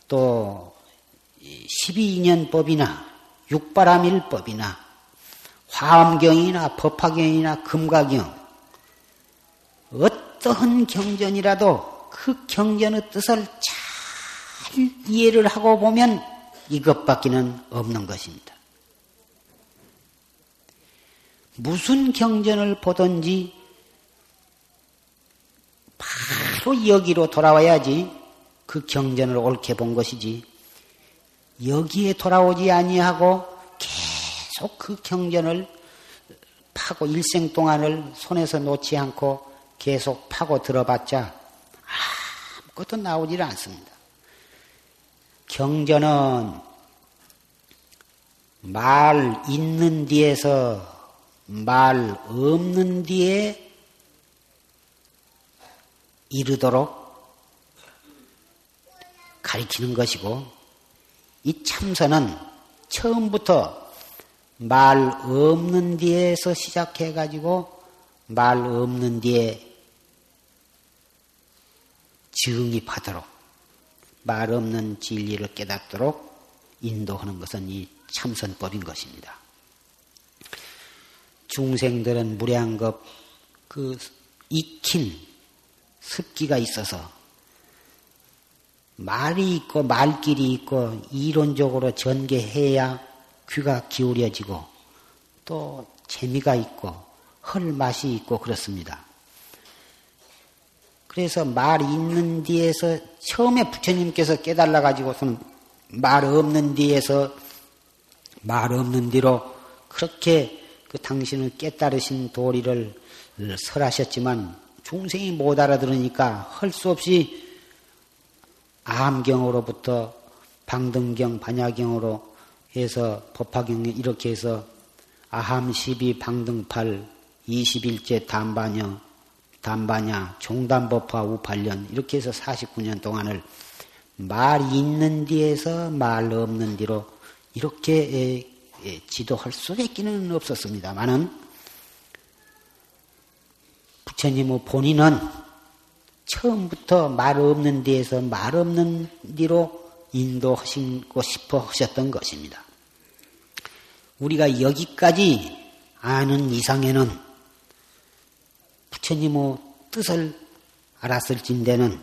[SPEAKER 1] 또 12인연법이나 육바라밀법이나 화엄경이나 법화경이나 금가경 어떠한 경전이라도 그 경전의 뜻을 잘 이해를 하고 보면 이것밖에는 없는 것입니다. 무슨 경전을 보든지 바로 여기로 돌아와야지 그 경전을 옳게 본 것이지 여기에 돌아오지 아니하고 계속 그 경전을 파고 일생 동안을 손에서 놓지 않고 계속 파고 들어봤자 아무것도 나오질 않습니다. 경전은 말 있는 뒤에서 말 없는 뒤에 이르도록 가리키는 것이고 이 참선은 처음부터 말 없는 뒤에서 시작해 가지고 말 없는 뒤에 증입하도록 말 없는 진리를 깨닫도록 인도하는 것은 이 참선법인 것입니다. 중생들은 무량겁 그 익힌 습기가 있어서 말이 있고 말길이 있고 이론적으로 전개해야 귀가 기울여지고 또 재미가 있고 헐 맛이 있고 그렇습니다. 그래서 말 있는 뒤에서 처음에 부처님께서 깨달아 가지고서는 말 없는 뒤에서 말 없는 뒤로 그렇게 그 당신은 깨달으신 도리를 설하셨지만 중생이 못 알아들으니까 할 수 없이 암경으로부터 방등경, 반야경으로 해서 법화경에 이렇게 해서 아함 12 방등팔 21제 담반여 담반야 종단법화 우팔년 이렇게 해서 49년 동안을 말 있는 뒤에서 말 없는 뒤로 이렇게 지도할 수밖에는 없었습니다만은 부처님의 본인은 처음부터 말 없는 뒤에서 말 없는 뒤로 인도하시고 싶어 하셨던 것입니다. 우리가 여기까지 아는 이상에는 부처님의 뜻을 알았을진대는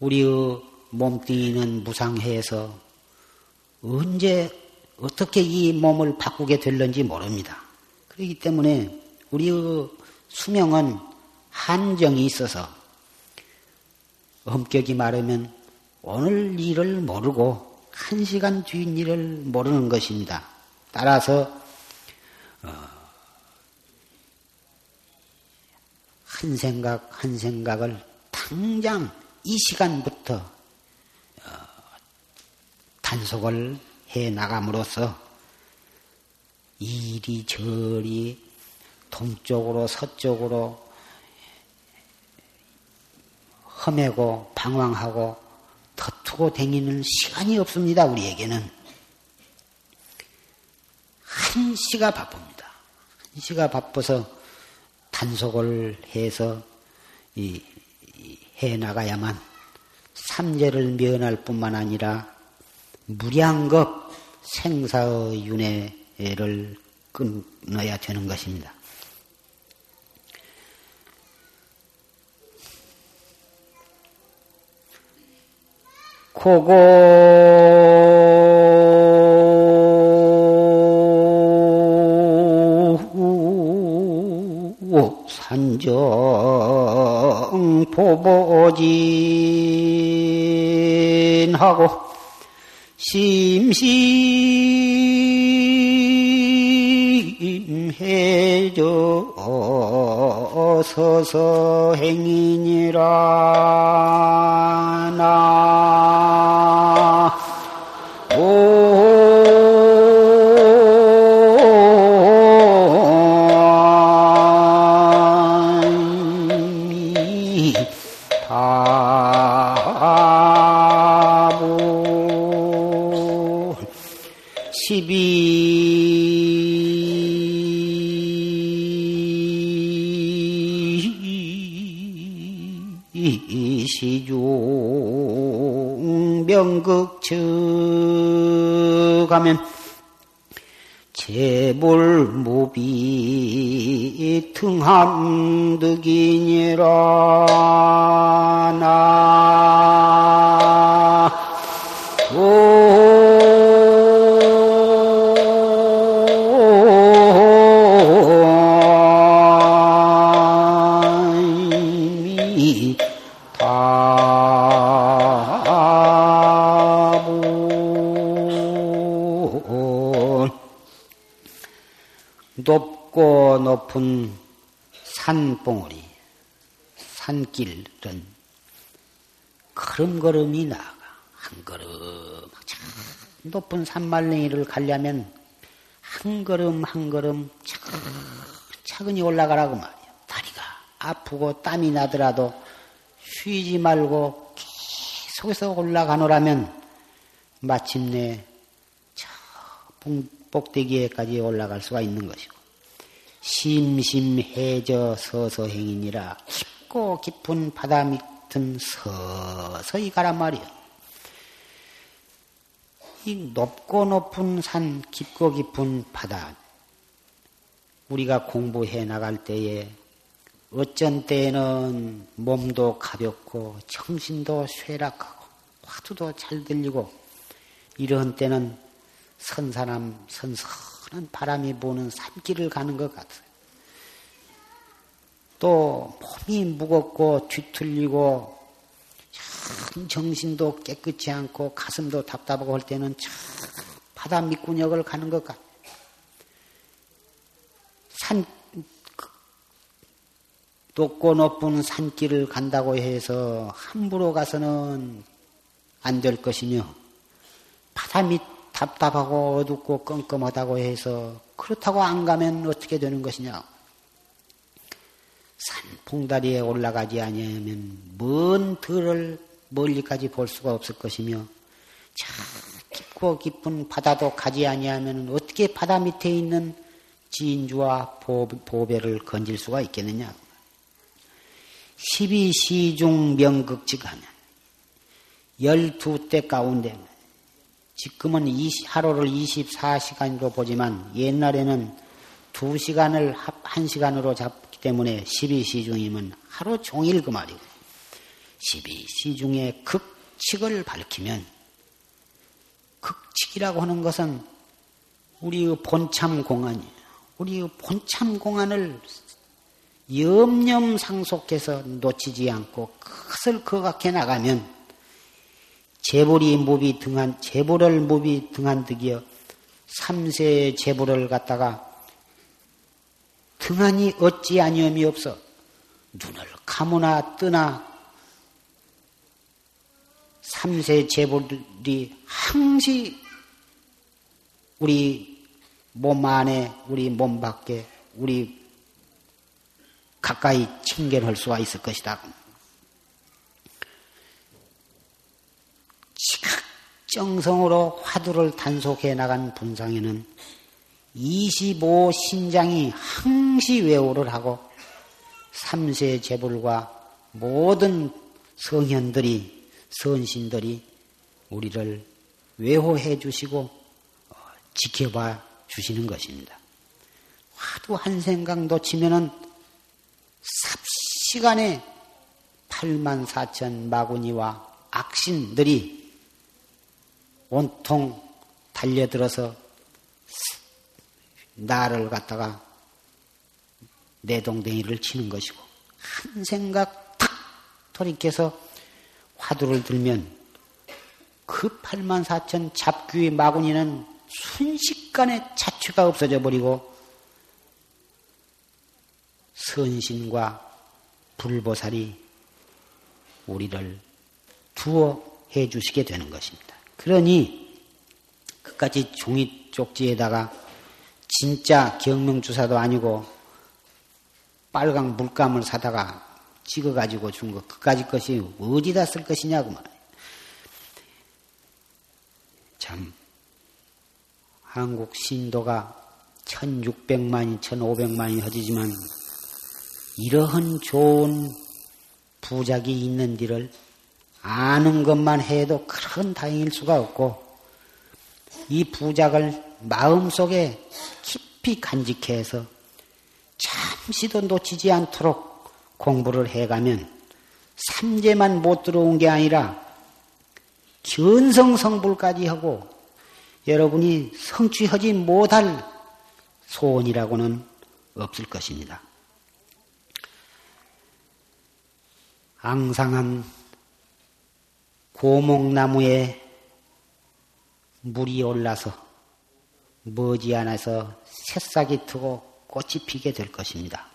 [SPEAKER 1] 우리의 몸뚱이는 무상해서 언제 어떻게 이 몸을 바꾸게 될는지 모릅니다. 그렇기 때문에 우리의 수명은 한정이 있어서 엄격히 말하면 오늘 일을 모르고 한 시간 뒤인 일을 모르는 것입니다. 따라서 어, 한 생각 한 생각을 당장 이 시간부터 어, 단속을 해 나감으로써 이리저리 동쪽으로 서쪽으로 험해고 방황하고 터투고 댕기는 시간이 없습니다. 우리에게는 한시가 바쁩니다. 한시가 바빠서 단속을 해서 이, 해 나가야만 삼재를 면할 뿐만 아니라 무량겁 생사의 윤회를 끊어야 되는 것입니다. 고고 보보진하고 심심해져 서서 행인이라 나 걸음걸음이 나아가. 한 걸음, 높은 산말랭이를 가려면 한 걸음 한 걸음 차근히 올라가라고 말이야. 다리가 아프고 땀이 나더라도 쉬지 말고 계속해서 올라가노라면 마침내 저 꼭대기에까지 올라갈 수가 있는 것이고 심심해져 서서 행이니라 깊고 깊은 바다 밑 은 서서히 가란 말이요. 이 높고 높은 산, 깊고 깊은 바다, 우리가 공부해 나갈 때에 어쩐 때에는 몸도 가볍고 정신도 쇠락하고 화두도 잘 들리고 이런 때는 선사람, 선선한 바람이 부는 산길을 가는 것 같아요. 또 몸이 무겁고 뒤틀리고 정신도 깨끗이 않고 가슴도 답답하고 할 때는 참 바다 밑구역을 가는 것 같아요. 산, 높고 높은 산길을 간다고 해서 함부로 가서는 안 될 것이며 바람이 답답하고 어둡고 껌껌하다고 해서 그렇다고 안 가면 어떻게 되는 것이냐? 산 봉다리에 올라가지 아니하면 먼 들을 멀리까지 볼 수가 없을 것이며 저 깊고 깊은 바다도 가지 아니하면 어떻게 바다 밑에 있는 진주와 보배를 건질 수가 있겠느냐? 12시중 명극직하면 12대 가운데 지금은 20, 하루를 24시간으로 보지만 옛날에는 2시간을 1시간으로 잡 기 때문에 12시중이면 하루 종일 그 말이고 12시중의 극칙을 밝히면 극칙이라고 하는 것은 우리의 본참 공안이에요. 우리의 본참 공안을 염념 상속해서 놓치지 않고 그것을 거각해 나가면 재벌이 무비 등한 재벌을 무비 등한 득이여 삼세 재벌을 갖다가 등한이 어찌 아니함이 없어 눈을 감으나 뜨나 삼세 재벌이 항시 우리 몸 안에 우리 몸 밖에 우리 가까이 친견할 수가 있을 것이다. 지각정성으로 화두를 단속해 나간 분상에는 25 신장이 항시 외호를 하고 삼세 제불과 모든 성현들이 선신들이 우리를 외호해 주시고 어, 지켜봐 주시는 것입니다. 화두 한 생각 놓치면은 삽시간에 8만 4천 마구니와 악신들이 온통 달려들어서 나를 갖다가 내동댕이를 치는 것이고 한 생각 탁 돌이켜서 화두를 들면 그 8만 4천 잡귀의 마구니는 순식간에 자취가 없어져 버리고 선신과 불보살이 우리를 두어 해 주시게 되는 것입니다. 그러니 끝까지 종이 쪽지에다가 진짜 경명주사도 아니고 빨강 물감을 사다가 찍어가지고 준 것, 그까지 것이 어디다 쓸 것이냐고 말이에요. 참, 한국 신도가 1600만이, 1500만이 허지지만 이러한 좋은 부작이 있는지를 아는 것만 해도 그런 다행일 수가 없고 이 부작을 마음속에 깊이 간직해서 잠시도 놓치지 않도록 공부를 해가면 삼재만 못 들어온 게 아니라 견성성불까지 하고 여러분이 성취하지 못할 소원이라고는 없을 것입니다. 앙상한 고목나무에 물이 올라서 머지않아서 새싹이 트고 꽃이 피게 될 것입니다.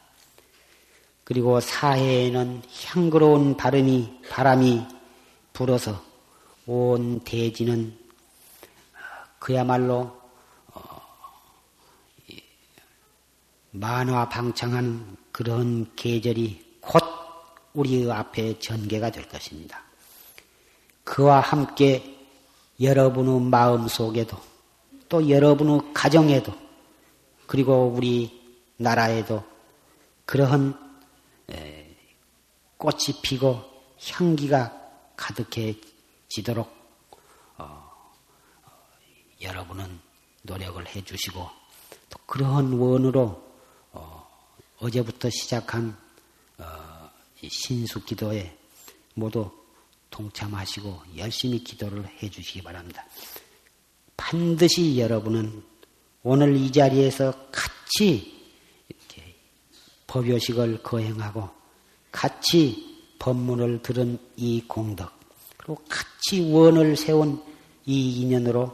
[SPEAKER 1] 그리고 사해에는 향그러운 바람이, 바람이 불어서 온 대지는 그야말로 어, 만화방창한 그런 계절이 곧 우리 앞에 전개가 될 것입니다. 그와 함께 여러분의 마음 속에도 또 여러분의 가정에도 그리고 우리 나라에도 그러한 꽃이 피고 향기가 가득해지도록 어, 여러분은 노력을 해주시고 또 그러한 원으로 어, 제부터 시작한 어, 신수 기도에 모두 동참하시고 열심히 기도를 해 주시기 바랍니다. 반드시 여러분은 오늘 이 자리에서 같이 법요식을 거행하고 같이 법문을 들은 이 공덕 그리고 같이 원을 세운 이 인연으로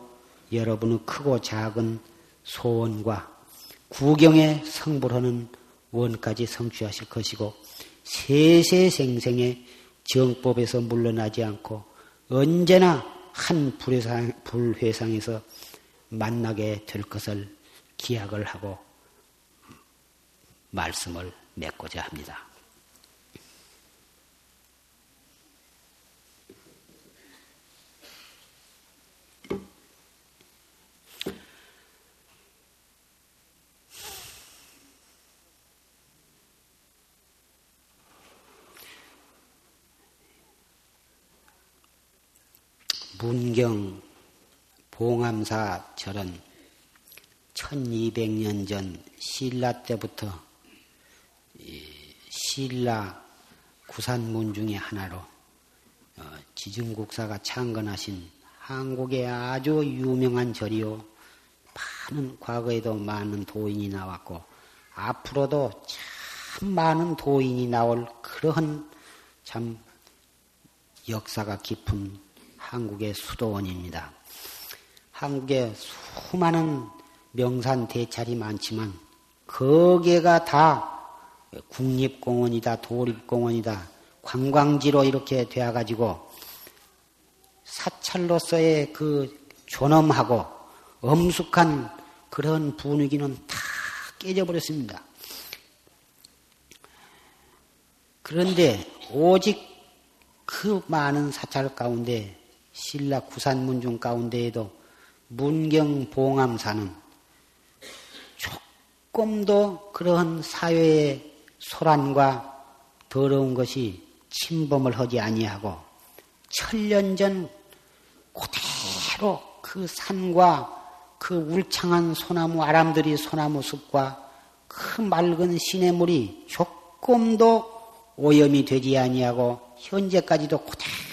[SPEAKER 1] 여러분의 크고 작은 소원과 구경에 성불하는 원까지 성취하실 것이고 세세생생의 정법에서 물러나지 않고 언제나 한 불회상, 불회상에서 만나게 될 것을 기약을 하고 말씀을 맺고자 합니다. 문경 봉암사 절은 1200년 전 신라 때부터 신라 구산문 중의 하나로 어, 지중국사가 창건하신 한국의 아주 유명한 절이요. 많은 과거에도 많은 도인이 나왔고 앞으로도 참 많은 도인이 나올 그러한 참 역사가 깊은 한국의 수도원입니다. 한국에 수많은 명산 대찰이 많지만 거기가 다 국립공원이다, 도립공원이다, 관광지로 이렇게 되어가지고 사찰로서의 그 존엄하고 엄숙한 그런 분위기는 다 깨져버렸습니다. 그런데 오직 그 많은 사찰 가운데 신라 구산문 중 가운데에도 문경 봉암사는 조금도 그러한 사회의 소란과 더러운 것이 침범을 하지 아니하고 천년 전 그대로 그 산과 그 울창한 소나무 아람들이 소나무 숲과 그 맑은 시냇물이 조금도 오염이 되지 아니하고 현재까지도 그대로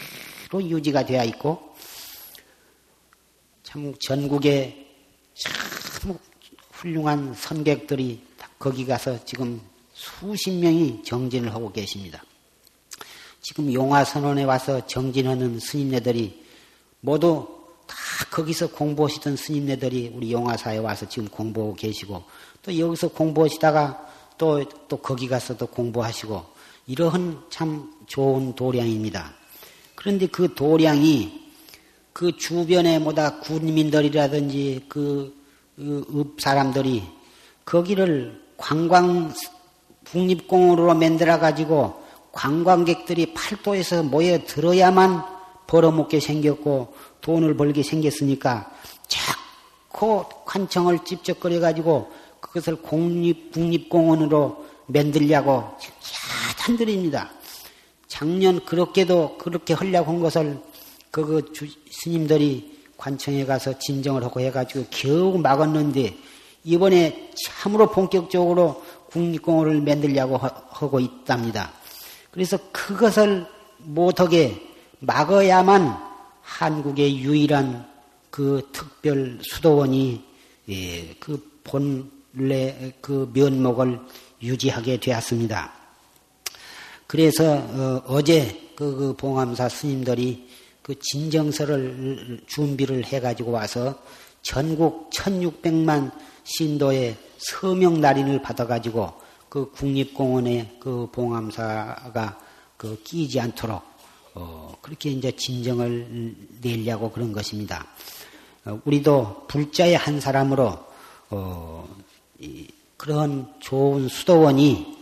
[SPEAKER 1] 또 유지가 되어 있고 참 전국에 참 훌륭한 선객들이 거기 가서 지금 수십 명이 정진을 하고 계십니다. 지금 용화선원에 와서 정진하는 스님네들이 모두 다 거기서 공부하시던 스님네들이 우리 용화사에 와서 지금 공부하고 계시고 또 여기서 공부하시다가 또, 또 거기 가서 도 공부하시고 이러한 참 좋은 도량입니다. 그런데 그 도량이 그 주변에 뭐다 군민들이라든지 그, 읍 사람들이 거기를 관광 국립공원으로 만들어 가지고 관광객들이 팔도에서 모여 들어야만 벌어먹게 생겼고 돈을 벌게 생겼으니까 자꾸 관청을 찝쩍거려 가지고 그것을 공립 국립공원으로 만들려고 야단들입니다. 작년 그렇게도 그렇게 하려고 한 것을 그, 그 주, 스님들이 관청에 가서 진정을 하고 해가지고 겨우 막았는데 이번에 참으로 본격적으로 국립공원을 만들려고 하고 있답니다. 그래서 그것을 못하게 막아야만 한국의 유일한 그 특별 수도원이 예, 그 본래 그 면목을 유지하게 되었습니다. 그래서 어, 제그 그 봉암사 스님들이 그 진정서를 준비를 해가지고 와서 전국 1600만 신도의 서명 날인을 받아가지고 그 국립공원에 그 봉암사가 그 끼지 않도록 어, 그렇게 이제 진정을 내려고 그런 것입니다. 어, 우리도 불자의 한 사람으로 그런 좋은 수도원이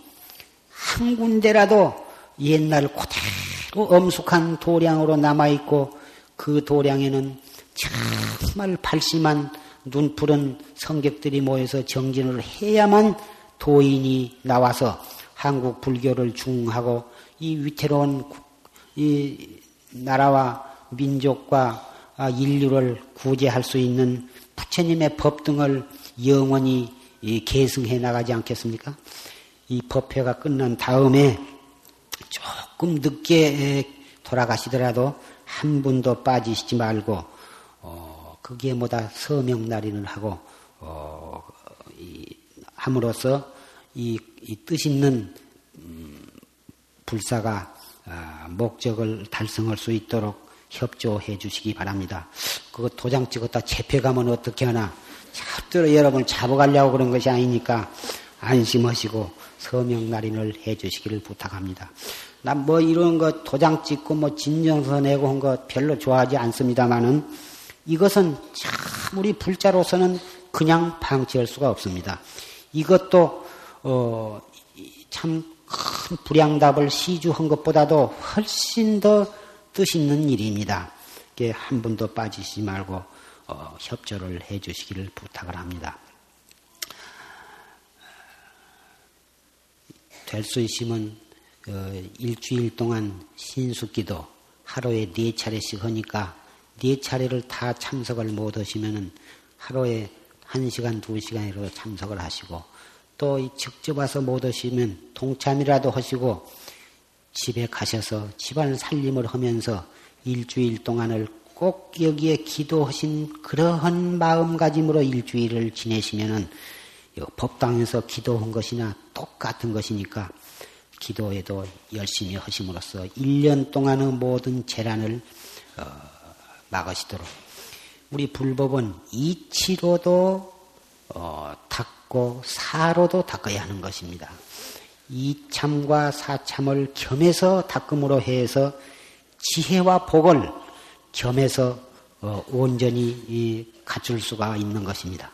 [SPEAKER 1] 한 군데라도 옛날 그대로 엄숙한 도량으로 남아있고 그 도량에는 정말 발심한 눈푸른 성객들이 모여서 정진을 해야만 도인이 나와서 한국 불교를 중하고 이 위태로운 이 나라와 민족과 인류를 구제할 수 있는 부처님의 법 등을 영원히 계승해 나가지 않겠습니까? 이 법회가 끝난 다음에 조금 늦게 돌아가시더라도 한 분도 빠지시지 말고 어, 거기에 뭐다 서명 날인을 하고 어, 이, 함으로써 이, 이 뜻 있는 음, 불사가 아, 목적을 달성할 수 있도록 협조해 주시기 바랍니다. 그거 도장 찍었다 재패 가면 어떻게 하나? 잡대로 여러분 잡아가려고 그런 것이 아니니까 안심하시고 서명 날인을 해 주시기를 부탁합니다. 난 뭐 이런 거 도장 찍고 뭐 진정서 내고 한 거 별로 좋아하지 않습니다만은 이것은 참 우리 불자로서는 그냥 방치할 수가 없습니다. 이것도 어, 참 큰 불량답을 시주한 것보다도 훨씬 더 뜻 있는 일입니다. 한 분도 빠지지 말고 어, 협조를 해주시기를 부탁을 합니다. 될수 있으면 어, 일주일 동안 신숙기도 하루에 네 차례씩 하니까 네 차례를 다 참석을 못 하시면은 하루에 한 시간, 두 시간이라도 참석을 하시고 또 직접 와서 못 오시면 동참이라도 하시고 집에 가셔서 집안 살림을 하면서 일주일 동안을 꼭 여기에 기도하신 그러한 마음가짐으로 일주일을 지내시면은 법당에서 기도한 것이나 똑같은 것이니까 기도에도 열심히 하심으로써 1년 동안의 모든 재난을 어, 막으시도록 우리 불법은 이치로도 어, 닦고 사로도 닦아야 하는 것입니다. 이참과 사참을 겸해서 닦음으로 해서 지혜와 복을 겸해서 어, 온전히 갖출 수가 있는 것입니다.